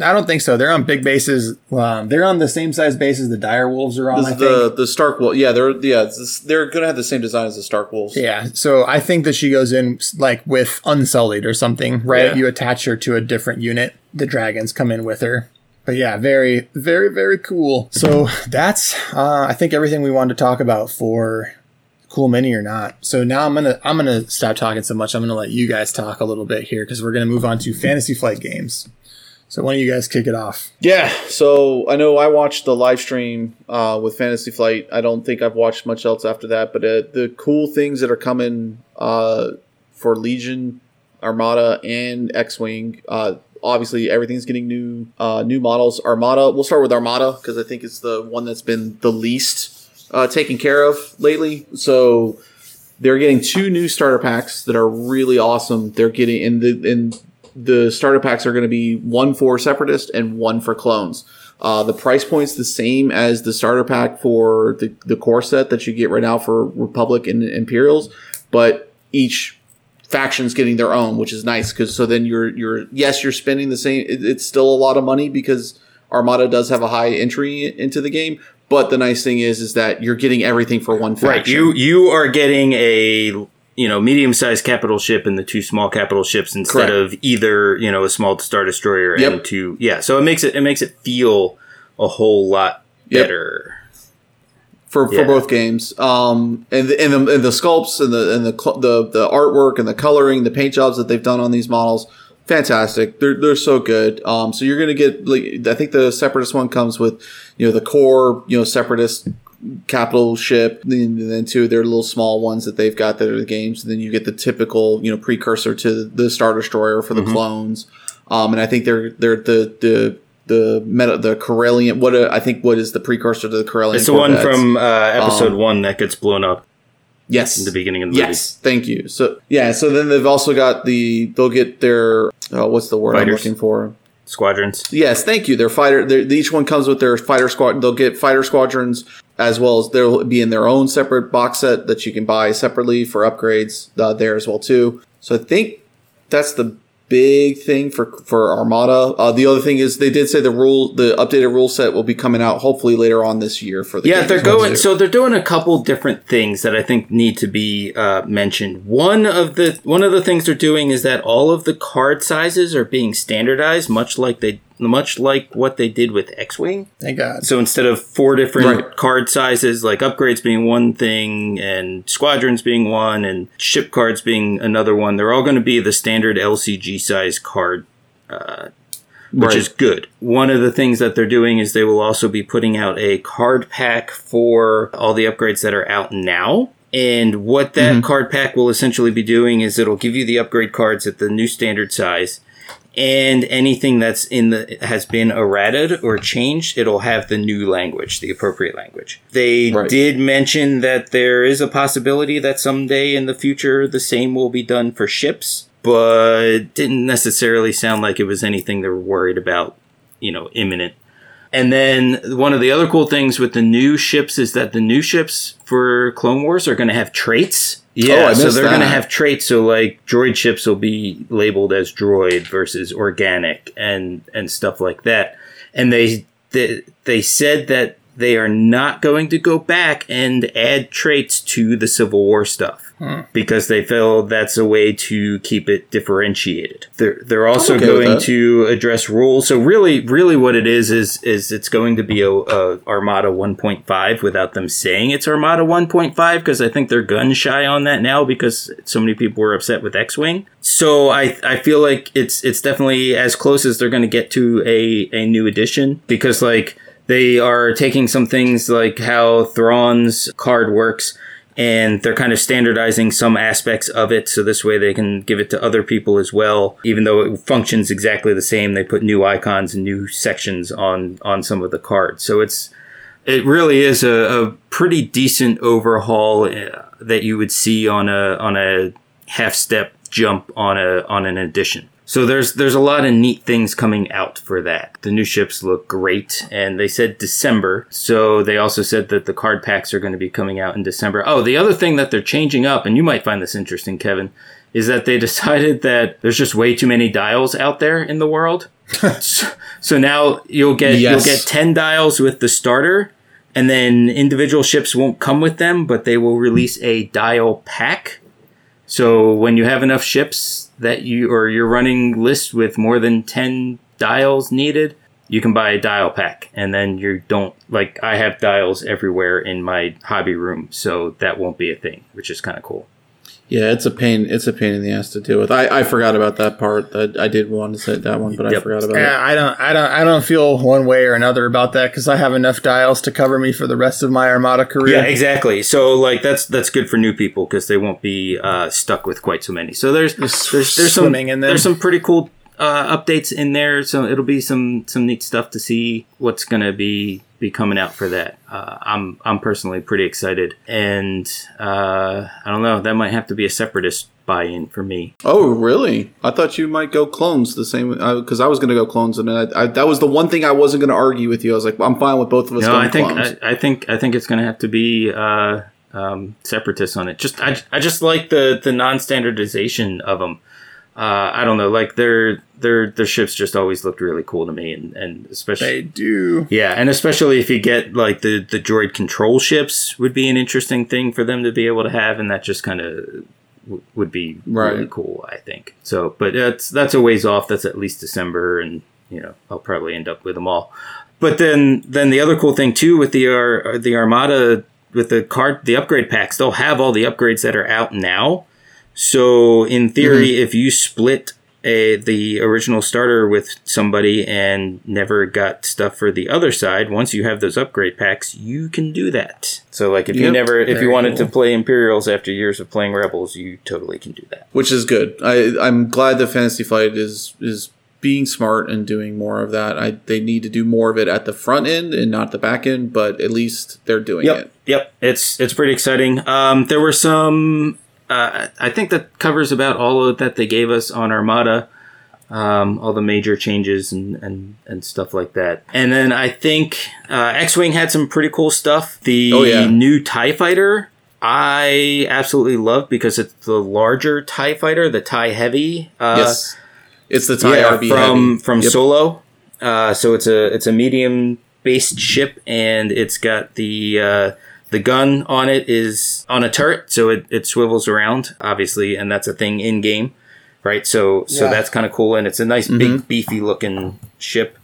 I don't think so. They're on big bases. Um, they're on the same size bases the dire wolves are on. This I is think. the the Stark Wolf. Yeah, they're yeah this, they're gonna have the same design as the Stark Wolves. Yeah, so I think that she goes in like with Unsullied or something, right? Yeah. You attach her to a different unit. The dragons come in with her. But yeah, very, very, very cool. So that's, uh, I think everything we wanted to talk about for cool mini or not. So now I'm gonna, I'm gonna stop talking so much. I'm gonna let you guys talk a little bit here because we're gonna move on to Fantasy Flight games. So why don't you guys kick it off? Yeah, so I know I watched the live stream uh, with Fantasy Flight. I don't think I've watched much else after that, but uh, the cool things that are coming uh, for Legion, Armada, and X Wing. Uh, obviously, everything's getting new uh, new models. Armada. We'll start with Armada because I think it's the one that's been the least uh, taken care of lately. So they're getting two new starter packs that are really awesome. They're getting in the in the starter packs are going to be one for separatist and one for clones. Uh, the price point's the same as the starter pack for the, the core set that you get right now for Republic and Imperials, but each faction's getting their own, which is nice because so then you're you're yes you're spending the same. It, it's still a lot of money because Armada does have a high entry into the game, but the nice thing is is that you're getting everything for one faction. Right. You you are getting a you know medium sized capital ship and the two small capital ships instead Correct. of either you know a small star destroyer Yep. and two. Yeah. So it makes it it makes it feel a whole lot Yep. better. for, Yeah. for both games. Um, and the, and the and the sculpts and the and the the the artwork and the coloring, the paint jobs that they've done on these models, fantastic. They're they're so good. Um, so you're gonna get like I think the separatist one comes with you know the core you know separatist capital ship and then two they're little small ones that they've got that are the games and then you get the typical you know precursor to the star destroyer for the clones um and i think they're they're the the the meta the Corellian what uh, I think what is the precursor to the Corellian It's the one from uh, episode Um, one that gets blown up yes in the beginning of the movie. Yes, thank you. So yeah, so then they've also got the they'll get their uh, what's the word I'm looking for? Squadrons. Yes, thank you. Their fighter. Their, each one comes with their fighter squad. They'll get fighter squadrons as well as they'll be in their own separate box set that you can buy separately for upgrades uh, there as well too. So I think that's the big thing for for Armada. Uh, the other thing is they did say the rule, the updated rule set will be coming out hopefully later on this year for the Yeah, they're going. too. So they're doing a couple different things that I think need to be uh, mentioned. One of the one of the things they're doing is that all of the card sizes are being standardized, much like they much like what they did with X-wing. Thank God. So instead of four different Right. card sizes, like upgrades being one thing and squadrons being one and ship cards being another one, they're all going to be the standard LCG size card which Right. is good. One of the things that they're doing is they will also be putting out a card pack for all the upgrades that are out now. And what that Mm-hmm. card pack will essentially be doing is it'll give you the upgrade cards at the new standard size. And anything that's in the has been errated or changed, it'll have the new language, the appropriate language. They Right. did mention that there is a possibility that someday in the future the same will be done for ships, but didn't necessarily sound like it was anything they were worried about, you know, imminent. And then one of the other cool things with the new ships is that the new ships for Clone Wars are going to have traits. Yeah, Oh, so they're going to have traits. So like droid ships will be labeled as droid versus organic and and stuff like that. And they they, they said that they are not going to go back and add traits to the Civil War stuff because they feel that's a way to keep it differentiated. They're they're also okay going to address rules. So really, really, what it is is is it's going to be a, a Armada 1.5 without them saying it's Armada 1.5 because I think they're gun shy on that now because so many people were upset with X-wing. So I I feel like it's it's definitely as close as they're going to get to a a new edition because like they are taking some things like how Thrawn's card works and they're kind of standardizing some aspects of it so this way they can give it to other people as well. Even though it functions exactly the same they put new icons and new sections on on some of the cards. So it's it really is a, a pretty decent overhaul uh, that you would see on a on a half step jump on a on an edition so there's there's a lot of neat things coming out for that. The new ships look great, and they said December. So they also said that the card packs are going to be coming out in December. Oh, the other thing that they're changing up, and you might find this interesting, Kevin, is that they decided that there's just way too many dials out there in the world. so, so now you'll get Yes. you'll get 10 dials with the starter and then individual ships won't come with them, but they will release a dial pack. So when you have enough ships that you or you're running lists with more than 10 dials needed, you can buy a dial pack and then you don't like I have dials everywhere in my hobby room, so that won't be a thing, which is kind of cool. Yeah, it's a pain. It's a pain in the ass to deal with. I, I forgot about that part. That I did want to say that one, but I forgot about it. Yeah, I don't, I don't, I don't feel one way or another about that because I have enough dials to cover me for the rest of my Armada career. Yeah, exactly. So like that's that's good for new people because they won't be uh, stuck with quite so many. So there's Just there's there's some in them. there's some pretty cool uh, updates in there. So it'll be some some neat stuff to see what's gonna be be coming out for that. Uh, I'm I'm personally pretty excited, and uh, I don't know that might have to be a separatist buy-in for me. Oh, really? I thought you might go clones the same because I was going to go clones, and I, I, that was the one thing I wasn't going to argue with you. I was like, I'm fine with both of us No, going I think clones. I, I think I think it's going to have to be uh, um, separatists on it. Just I, I just like the the non standardization of them. Uh, I don't know, like their their their ships just always looked really cool to me, and and especially They do. yeah, and especially if you get like the the droid control ships would be an interesting thing for them to be able to have, and that just kind of w- would be really cool, I think. So, but that's that's a ways off. That's at least December, and you know I'll probably end up with them all. But then then the other cool thing too with the Ar- the Armada with the card the upgrade packs, they'll have all the upgrades that are out now. So in theory, if you split a, the original starter with somebody and never got stuff for the other side, once you have those upgrade packs, you can do that. So like if you never if you wanted to play Imperials after years of playing Rebels, you totally can do that. which is good. I I'm glad that Fantasy Flight is is being smart and doing more of that. I they need to do more of it at the front end and not the back end, but at least they're doing Yep, it. yep. It's it's pretty exciting. Um, there were some. Uh, I think that covers about all of that they gave us on Armada. Um, all the major changes and, and, and stuff like that. And then I think uh, X Wing had some pretty cool stuff. The Oh, yeah. new TIE fighter, I absolutely love because it's the larger TIE fighter, the TIE Heavy. Uh, yes, it's the tie yeah, RB from heavy. from Yep. Solo. Uh, so it's a it's a medium based ship, and it's got the uh, the gun on it is on a turret, so it, it swivels around, obviously, and that's a thing in game, right? So so Yeah. that's kind of cool, and it's a nice Mm-hmm. big beefy looking ship.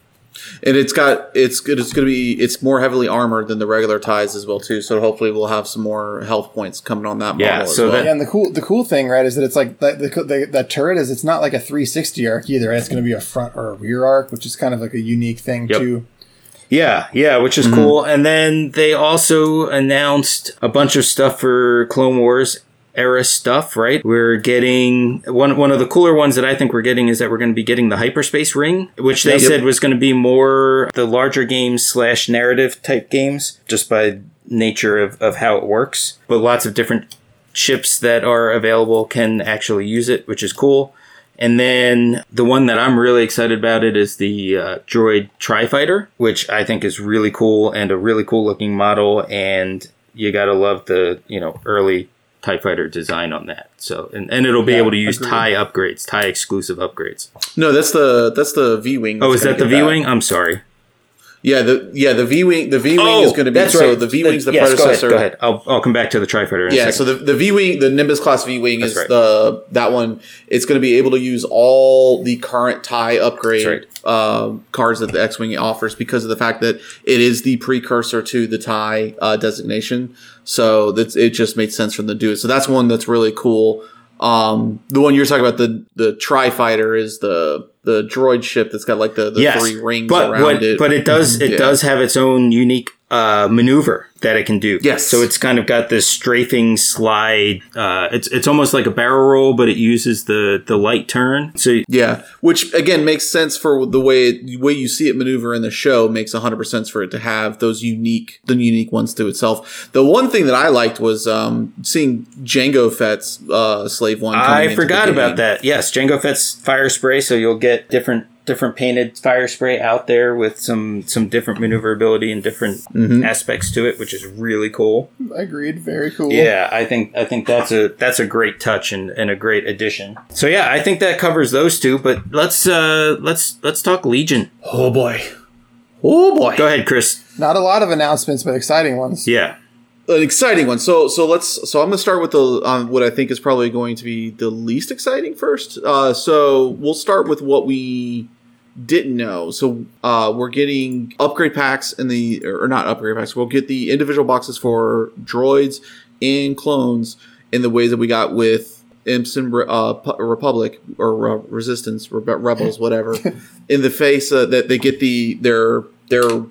and it's got it's good. It's going to be it's more heavily armored than the regular ties as well too. So hopefully we'll have some more health points coming on that model. Yeah, as so well. that- Yeah, and the cool the cool thing, right, is that it's like the, the, the that turret is it's not like a 360 arc either. Right? It's going to be a front or a rear arc, which is kind of like a unique thing Yep. too. Yeah, yeah, which is mm-hmm. cool. And then they also announced a bunch of stuff for Clone Wars era stuff, right? We're getting one one of the cooler ones that I think we're getting is that we're going to be getting the hyperspace ring, which they Yep. said was going to be more the larger games slash narrative type games, just by nature of, of how it works. But lots of different ships that are available can actually use it, which is cool. And then the one that I'm really excited about it is the uh, Droid Tri-Fighter, which I think is really cool and a really cool looking model. And you gotta love the you know early Tie Fighter design on that. So and, and it'll be Yeah, able to use agreed. Tie upgrades, Tie exclusive upgrades. no, that's the that's the V wing. Oh, is that the V wing? I'm sorry. Yeah, the yeah the V wing the V wing is going to be Oh, that's so right. the V wing's the yes, predecessor. Go ahead. Go ahead. I'll, I'll come back to the Tri Fighter. Yeah, a so the, the V wing, the Nimbus class V wing is right. the that one. It's going to be able to use all the current tie upgrade That's um, cards that the X wing offers because of the fact that it is the precursor to the tie uh, designation. So that's it. Just made sense for them to do it. So that's one that's really cool. Um, the one you're talking about, the the Tri Fighter, is the the droid ship that's got like the, the yes, three rings but around what, it. But it does it Yeah. does have its own unique uh, maneuver that it can do. Yes. So it's kind of got this strafing slide. Uh, it's it's almost like a barrel roll, but it uses the the light turn. So Yeah, which again makes sense for the way the way you see it maneuver in the show makes 100% sense for it to have those unique the unique ones to itself. The one thing that I liked was um, seeing Jango Fett's uh, slave one. I forgot about that. Yes, Jango Fett's fire spray, so you'll get different different painted fire spray out there with some some different maneuverability and different Mm-hmm. aspects to it, which is really cool. Agreed. Very cool. Yeah, I think I think that's a that's a great touch and, and a great addition. So yeah, I think that covers those two. But let's uh let's let's talk Legion. Oh boy. Oh boy. Go ahead, Chris. Not a lot of announcements, but exciting ones. Yeah. An exciting one. So so let's so I'm gonna start with the um, what I think is probably going to be the least exciting first. Uh, so we'll start with what we didn't know. So uh, we're getting upgrade packs in the or not upgrade packs. We'll get the individual boxes for droids and clones in the ways that we got with Imps and uh, Pu- Republic or uh, Resistance, Rebe- Rebels, whatever. in the face uh, that they get the their their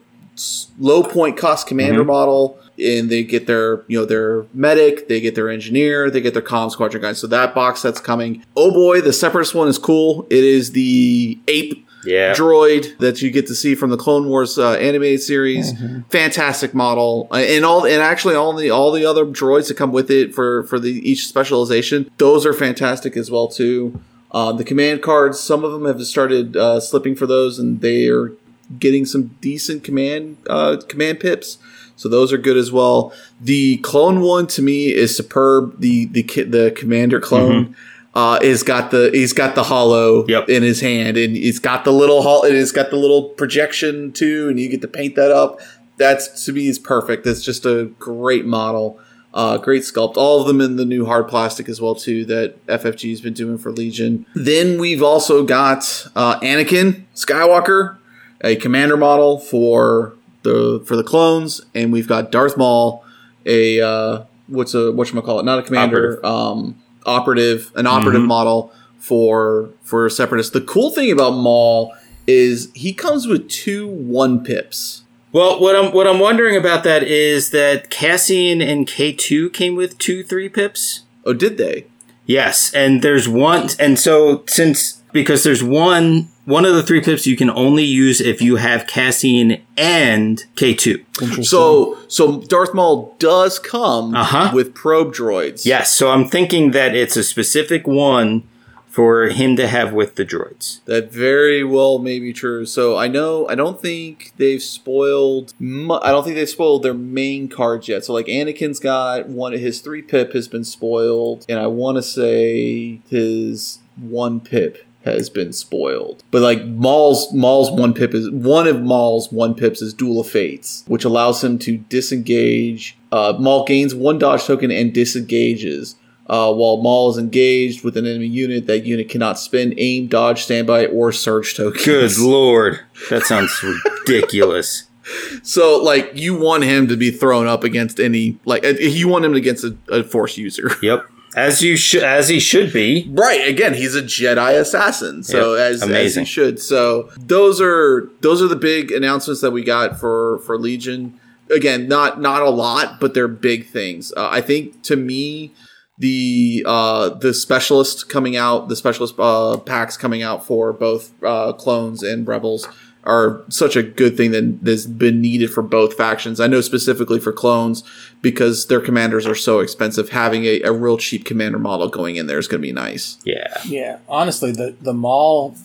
low point cost commander Mhm. model and they get their you know their medic they get their engineer they get their comm squadron guys so that box that's coming oh boy the separatist one is cool it is the ape Yeah. droid that you get to see from the Clone Wars uh, animated series. Fantastic model, Uh, and all and actually all the all the other droids that come with it for for the each specialization. Those are fantastic as well too. Uh, the command cards, some of them have started uh, slipping for those, and they are getting some decent command uh, command pips. So those are good as well. The clone one to me is superb. The the the commander clone uh, is got the he's got the hollow Yep. in his hand, and he's got the little hol- and it's got the little projection too, and you get to paint that up. That's to me is perfect. It's just a great model. Uh, great sculpt. All of them in the new hard plastic as well too that FFG has been doing for Legion. Then we've also got uh, Anakin Skywalker, a commander model for the for the clones, and we've got Darth Maul, a uh, what's a what call it? Not a commander, Operative. um, operative, an operative Mhm. model for for separatists. The cool thing about Maul is he comes with two one pips. Well, what I'm what I'm wondering about that is that Cassian and K2 came with two three pips. Oh, did they? Yes, and there's one, and so since because there's one one of the three pips you can only use if you have Cassian and K2. So so Darth Maul does come Uh-huh. with probe droids. Yes, so I'm thinking that it's a specific one for him to have with the droids. That very well may be true. So I know I don't think they've spoiled. Mu- I don't think they've spoiled their main cards yet. So like Anakin's got one. Of his three pip has been spoiled, and I want to say his one pip has been spoiled. But like Maul's Maul's one pip is one of Maul's one pips is Duel of Fates, which allows him to disengage. Uh, Maul gains one dodge token and disengages. Uh, while Maul is engaged with an enemy unit, that unit cannot spend aim, dodge, standby, or surge tokens. Good lord, that sounds ridiculous. So, like, you want him to be thrown up against any, like, uh, you want him against a, a Force user. Yep, as you should, as he should be. Right. Again, he's a Jedi assassin, so Yep. as, as he should. So those are those are the big announcements that we got for for Legion. Again, not not a lot, but they're big things. Uh, I think to me, the uh, the specialist coming out, the specialist uh, packs coming out for both uh, clones and rebels are such a good thing that has been needed for both factions. I know specifically for clones because their commanders are so expensive. Having a, a real cheap commander model going in there is going to be nice. Yeah, yeah, honestly, the the Maul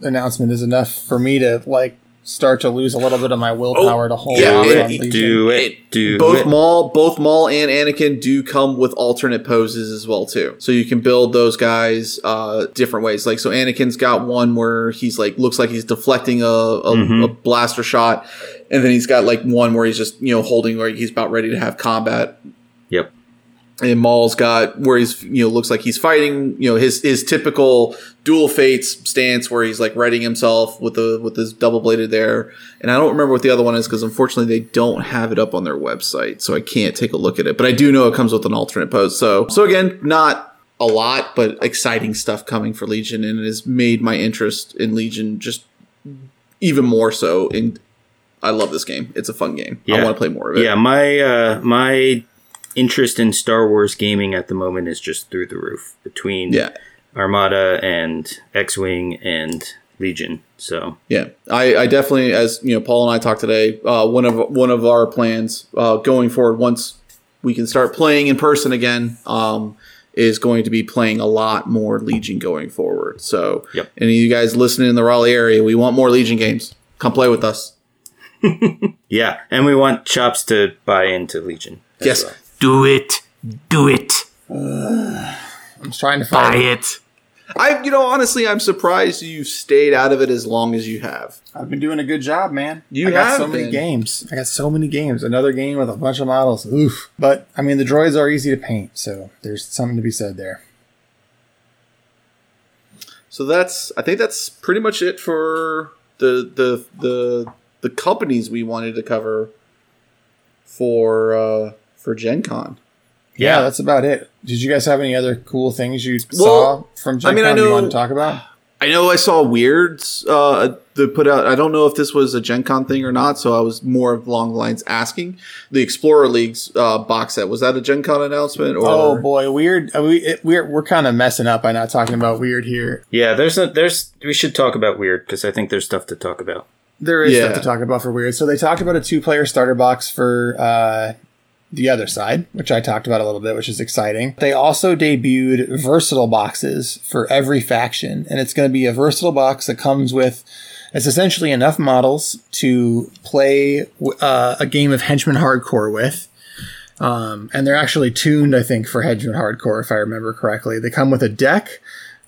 announcement is enough for me to like start to lose a little bit of my willpower to hold yeah, off it- on it- do it, do both it. Maul, both Maul and Anakin do come with alternate poses as well too. So you can build those guys uh, different ways. Like so, Anakin's got one where he's like looks like he's deflecting a, a, Mhm. a blaster shot, and then he's got like one where he's just you know holding where he's about ready to have combat. And Maul's got where he's you know looks like he's fighting you know his his typical duel fates stance where he's like readying himself with the with his double bladed there. And I don't remember what the other one is because unfortunately they don't have it up on their website, so I can't take a look at it. But I do know it comes with an alternate pose. So so again, not a lot, but exciting stuff coming for Legion, and it has made my interest in Legion just even more so. And I love this game; it's a fun game. I want to play more of it. Yeah, my uh, my interest in Star Wars gaming at the moment is just through the roof between yeah. Armada and X Wing and Legion. So Yeah, I, I definitely, as you know, Paul and I talked today. Uh, one of one of our plans uh, going forward, once we can start playing in person again, um, is going to be playing a lot more Legion going forward. So, Yep. any of you guys listening in the Raleigh area, we want more Legion games. Come play with us. Yeah, and we want Chops to buy into Legion. Yes. well. Do it. Do it. I'm trying to Buy it. I, you know, honestly, I'm surprised you stayed out of it as long as you have. I've been doing a good job, man. You I got have so many been. games. I got so many games. Another game with a bunch of models. Oof. But I mean, the droids are easy to paint, so there's something to be said there. So that's, I think that's pretty much it for the the the the companies we wanted to cover for uh for Gen Con. Yeah, that's about it. Did you guys have any other cool things you Well, saw from Gen I mean, I Con you know- want to talk about? I know I saw Wyrd's uh, they put out. I don't know if this was a Gen Con thing or not, so I was more along the lines asking. The Explorer League's uh, box set was that a Gen Con announcement? Or Oh boy, Wyrd. uh, We it, we're we're kind of messing up by not talking about Wyrd here. Yeah, there's a there's we should talk about Wyrd because I think there's stuff to talk about. There is Yeah. stuff to talk about for Wyrd. So they talked about a two-player starter box for uh, the other side, which I talked about a little bit, which is exciting. They also debuted versatile boxes for every faction, and it's going to be a versatile box that comes with. It's essentially enough models to play uh, a game of Henchman Hardcore with. Um, and they're actually tuned, I think, for Henchman Hardcore, if I remember correctly. They come with a deck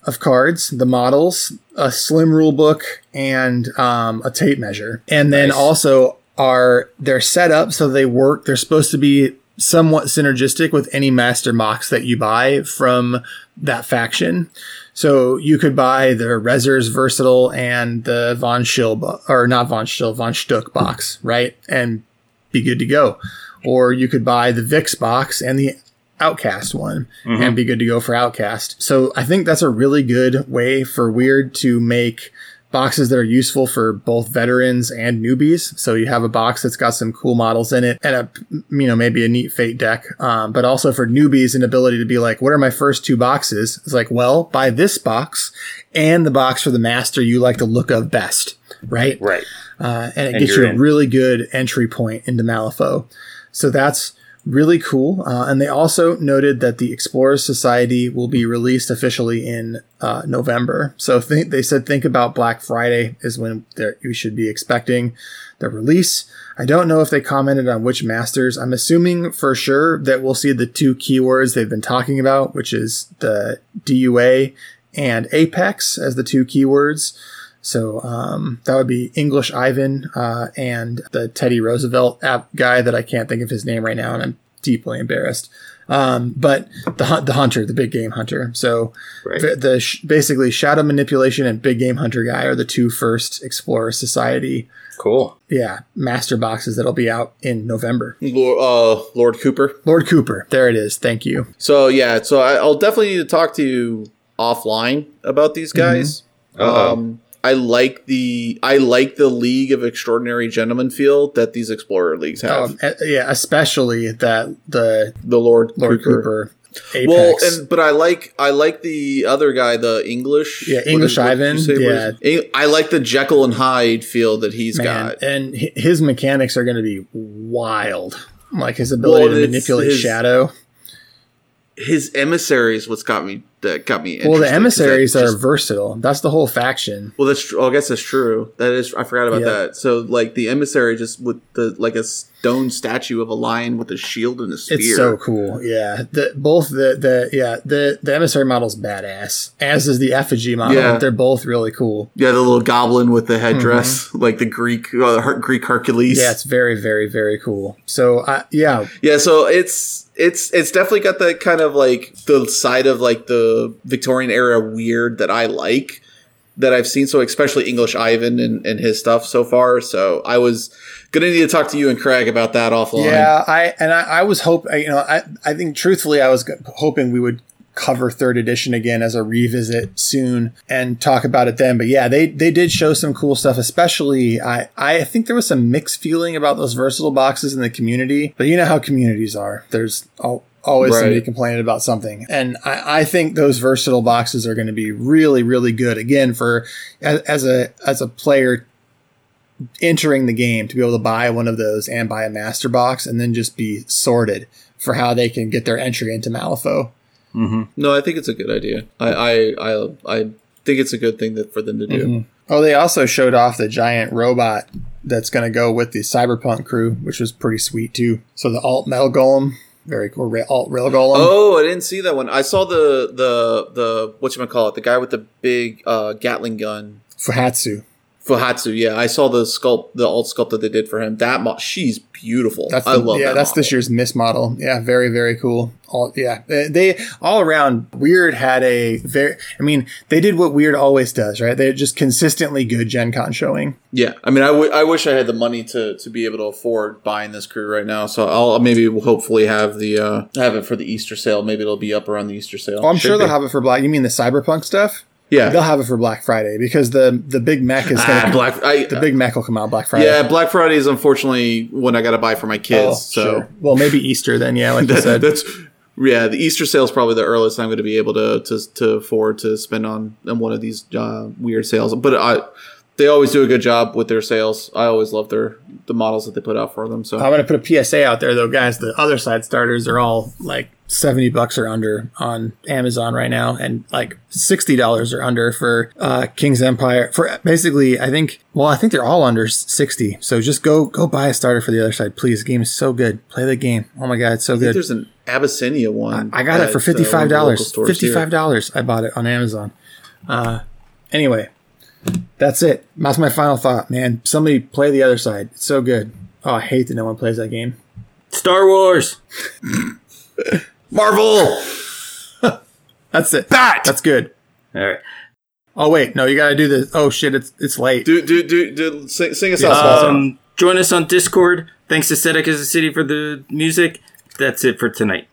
of cards, the models, a slim rule book, and um, a tape measure. And then Nice. also are they're set up so they work. They're supposed to be somewhat synergistic with any master box that you buy from that faction. So you could buy the Rezzers Versatile and the Von Schill, or not Von Schill, Von Schtook box, right? And be good to go. Or you could buy the Vix box and the Outcast one mm-hmm. and be good to go for Outcast. So I think that's a really good way for Weird to make boxes that are useful for both veterans and newbies. So you have a box that's got some cool models in it and a, you know, maybe a neat fate deck. Um, but also for newbies, an ability to be like, what are my first two boxes? It's like, well, buy this box and the box for the master you like the look of best. Right Right. uh, and it And gets you a in. really good entry point into Malifaux. So that's really cool. Uh, and they also noted that the Explorers Society will be released officially in uh, November. So think, they said think about Black Friday is when you should be expecting the release. I don't know if they commented on which masters. I'm assuming for sure that we'll see the two keywords they've been talking about, which is the DUA and Apex as the two keywords. So um, that would be English Ivan uh, and the Teddy Roosevelt app guy that I can't think of his name right now, and I'm deeply embarrassed. Um, but the hunt, the hunter, the big game hunter. So Right. the, the sh- basically shadow manipulation and big game hunter guy are the two first Explorer Society, Cool. yeah, master boxes that'll be out in November. Lord, uh, Lord Cooper. Lord Cooper, there it is. Thank you. So yeah, so I, I'll definitely need to talk to you offline about these guys. Uh-oh. Um, I like the I like the League of Extraordinary Gentlemen feel that these Explorer leagues have. Um, yeah, especially that the the Lord, Lord Cooper. Cooper, Apex. Well, and but I like I like the other guy, the English. Yeah, English is- what did you Ivan, is- I like the Jekyll and Hyde feel that he's Man, got. and his mechanics are going to be wild. Like his ability Well, to manipulate his- shadow. His emissaries, what's got me that got me. Well, the interested, 'cause that emissaries are just- versatile. That's the whole faction. Well, that's. I guess that's true. That is. I forgot about Yeah. that. So, like the emissary, just with the like a stone statue of a lion with a shield and a spear. It's so cool. Yeah, the both the the yeah the the emissary model's badass. As is the effigy model. Yeah. They're both really cool. yeah, the little goblin with the headdress, like the Greek uh, Her- Greek Hercules. Mm-hmm. Yeah, it's very very very cool. So uh, yeah, Yeah, so it's it's it's definitely got that kind of like the side of like the Victorian era weird that I like that I've seen. So especially English Ivan and, and his stuff so far. So I was gonna need to talk to you and Craig about that offline. Yeah, I and I, I was hope you know I I think truthfully I was hoping we would cover third edition again as a revisit soon and talk about it then. But yeah, they they did show some cool stuff. Especially I I think there was some mixed feeling about those versatile boxes in the community. But you know how communities are. There's al- always somebody Right. complaining about something, and I, I think those versatile boxes are going to be really really good again for as, as a as a player entering the game to be able to buy one of those and buy a master box and then just be sorted for how they can get their entry into Malifaux. No, I think it's a good idea. I I I, I think it's a good thing that for them to do. Oh, they also showed off the giant robot that's going to go with the Cyberpunk crew, which was pretty sweet too. So the alt metal golem, very cool. Ra- alt rail golem. Oh, I didn't see that one. I saw the the the what you call it, the guy with the big uh, Gatling gun. Fuhatsu. Fuhatsu, yeah, I saw the sculpt, the alt sculpt that they did for him. That mo- she's beautiful. That's I the, love yeah, that. that's model. this year's Miss model. Yeah, very very cool. All yeah, they, all around. Wyrd had a very. I mean, they did what Wyrd always does, right? They're just consistently good Gen Con showing. Yeah, I mean, I, w- I wish I had the money to, to be able to afford buying this crew right now. So I'll maybe hopefully have the uh, have it for the Easter sale. Maybe it'll be up around the Easter sale. Oh, I'm Should sure they'll have it for Black. You mean the Cyberpunk stuff? Yeah, They'll have it for Black Friday because the the big Mac is ah, gonna Black. I, the big mech will come out Black Friday. yeah, Black Friday is unfortunately when I got to buy for my kids. Oh, so sure. Well, maybe Easter then. Yeah, like you said. that's yeah. The Easter sale is probably the earliest I'm going to be able to to, to afford to spend on on one of these uh, Wyrd sales. But I, they always do a good job with their sales. I always love their the models that they put out for them. So I'm gonna put a PSA out there though, guys. The other side starters are all like seventy bucks or under on Amazon right now, and like sixty dollars or under for uh, King's Empire. For basically, I think. Well, I think they're all under sixty. So just go go buy a starter for the other side, please. The game is so good. Play the game. Oh my god, it's so I think good. there's an Abyssinia one. I got it for at, uh, fifty five one of the local dollars. stores Fifty here. five dollars. I bought it on Amazon. Uh, anyway, that's it. That's my final thought, man. Somebody play the other side. It's so good. Oh, I hate that no one plays that game. Star Wars. Marvel. That's it. That! That's good. All right. Oh wait, no, you gotta do this. Oh shit, it's it's late. Do do do do sing, sing us out. Um, join us on Discord. Thanks to Static as a City for the music. That's it for tonight.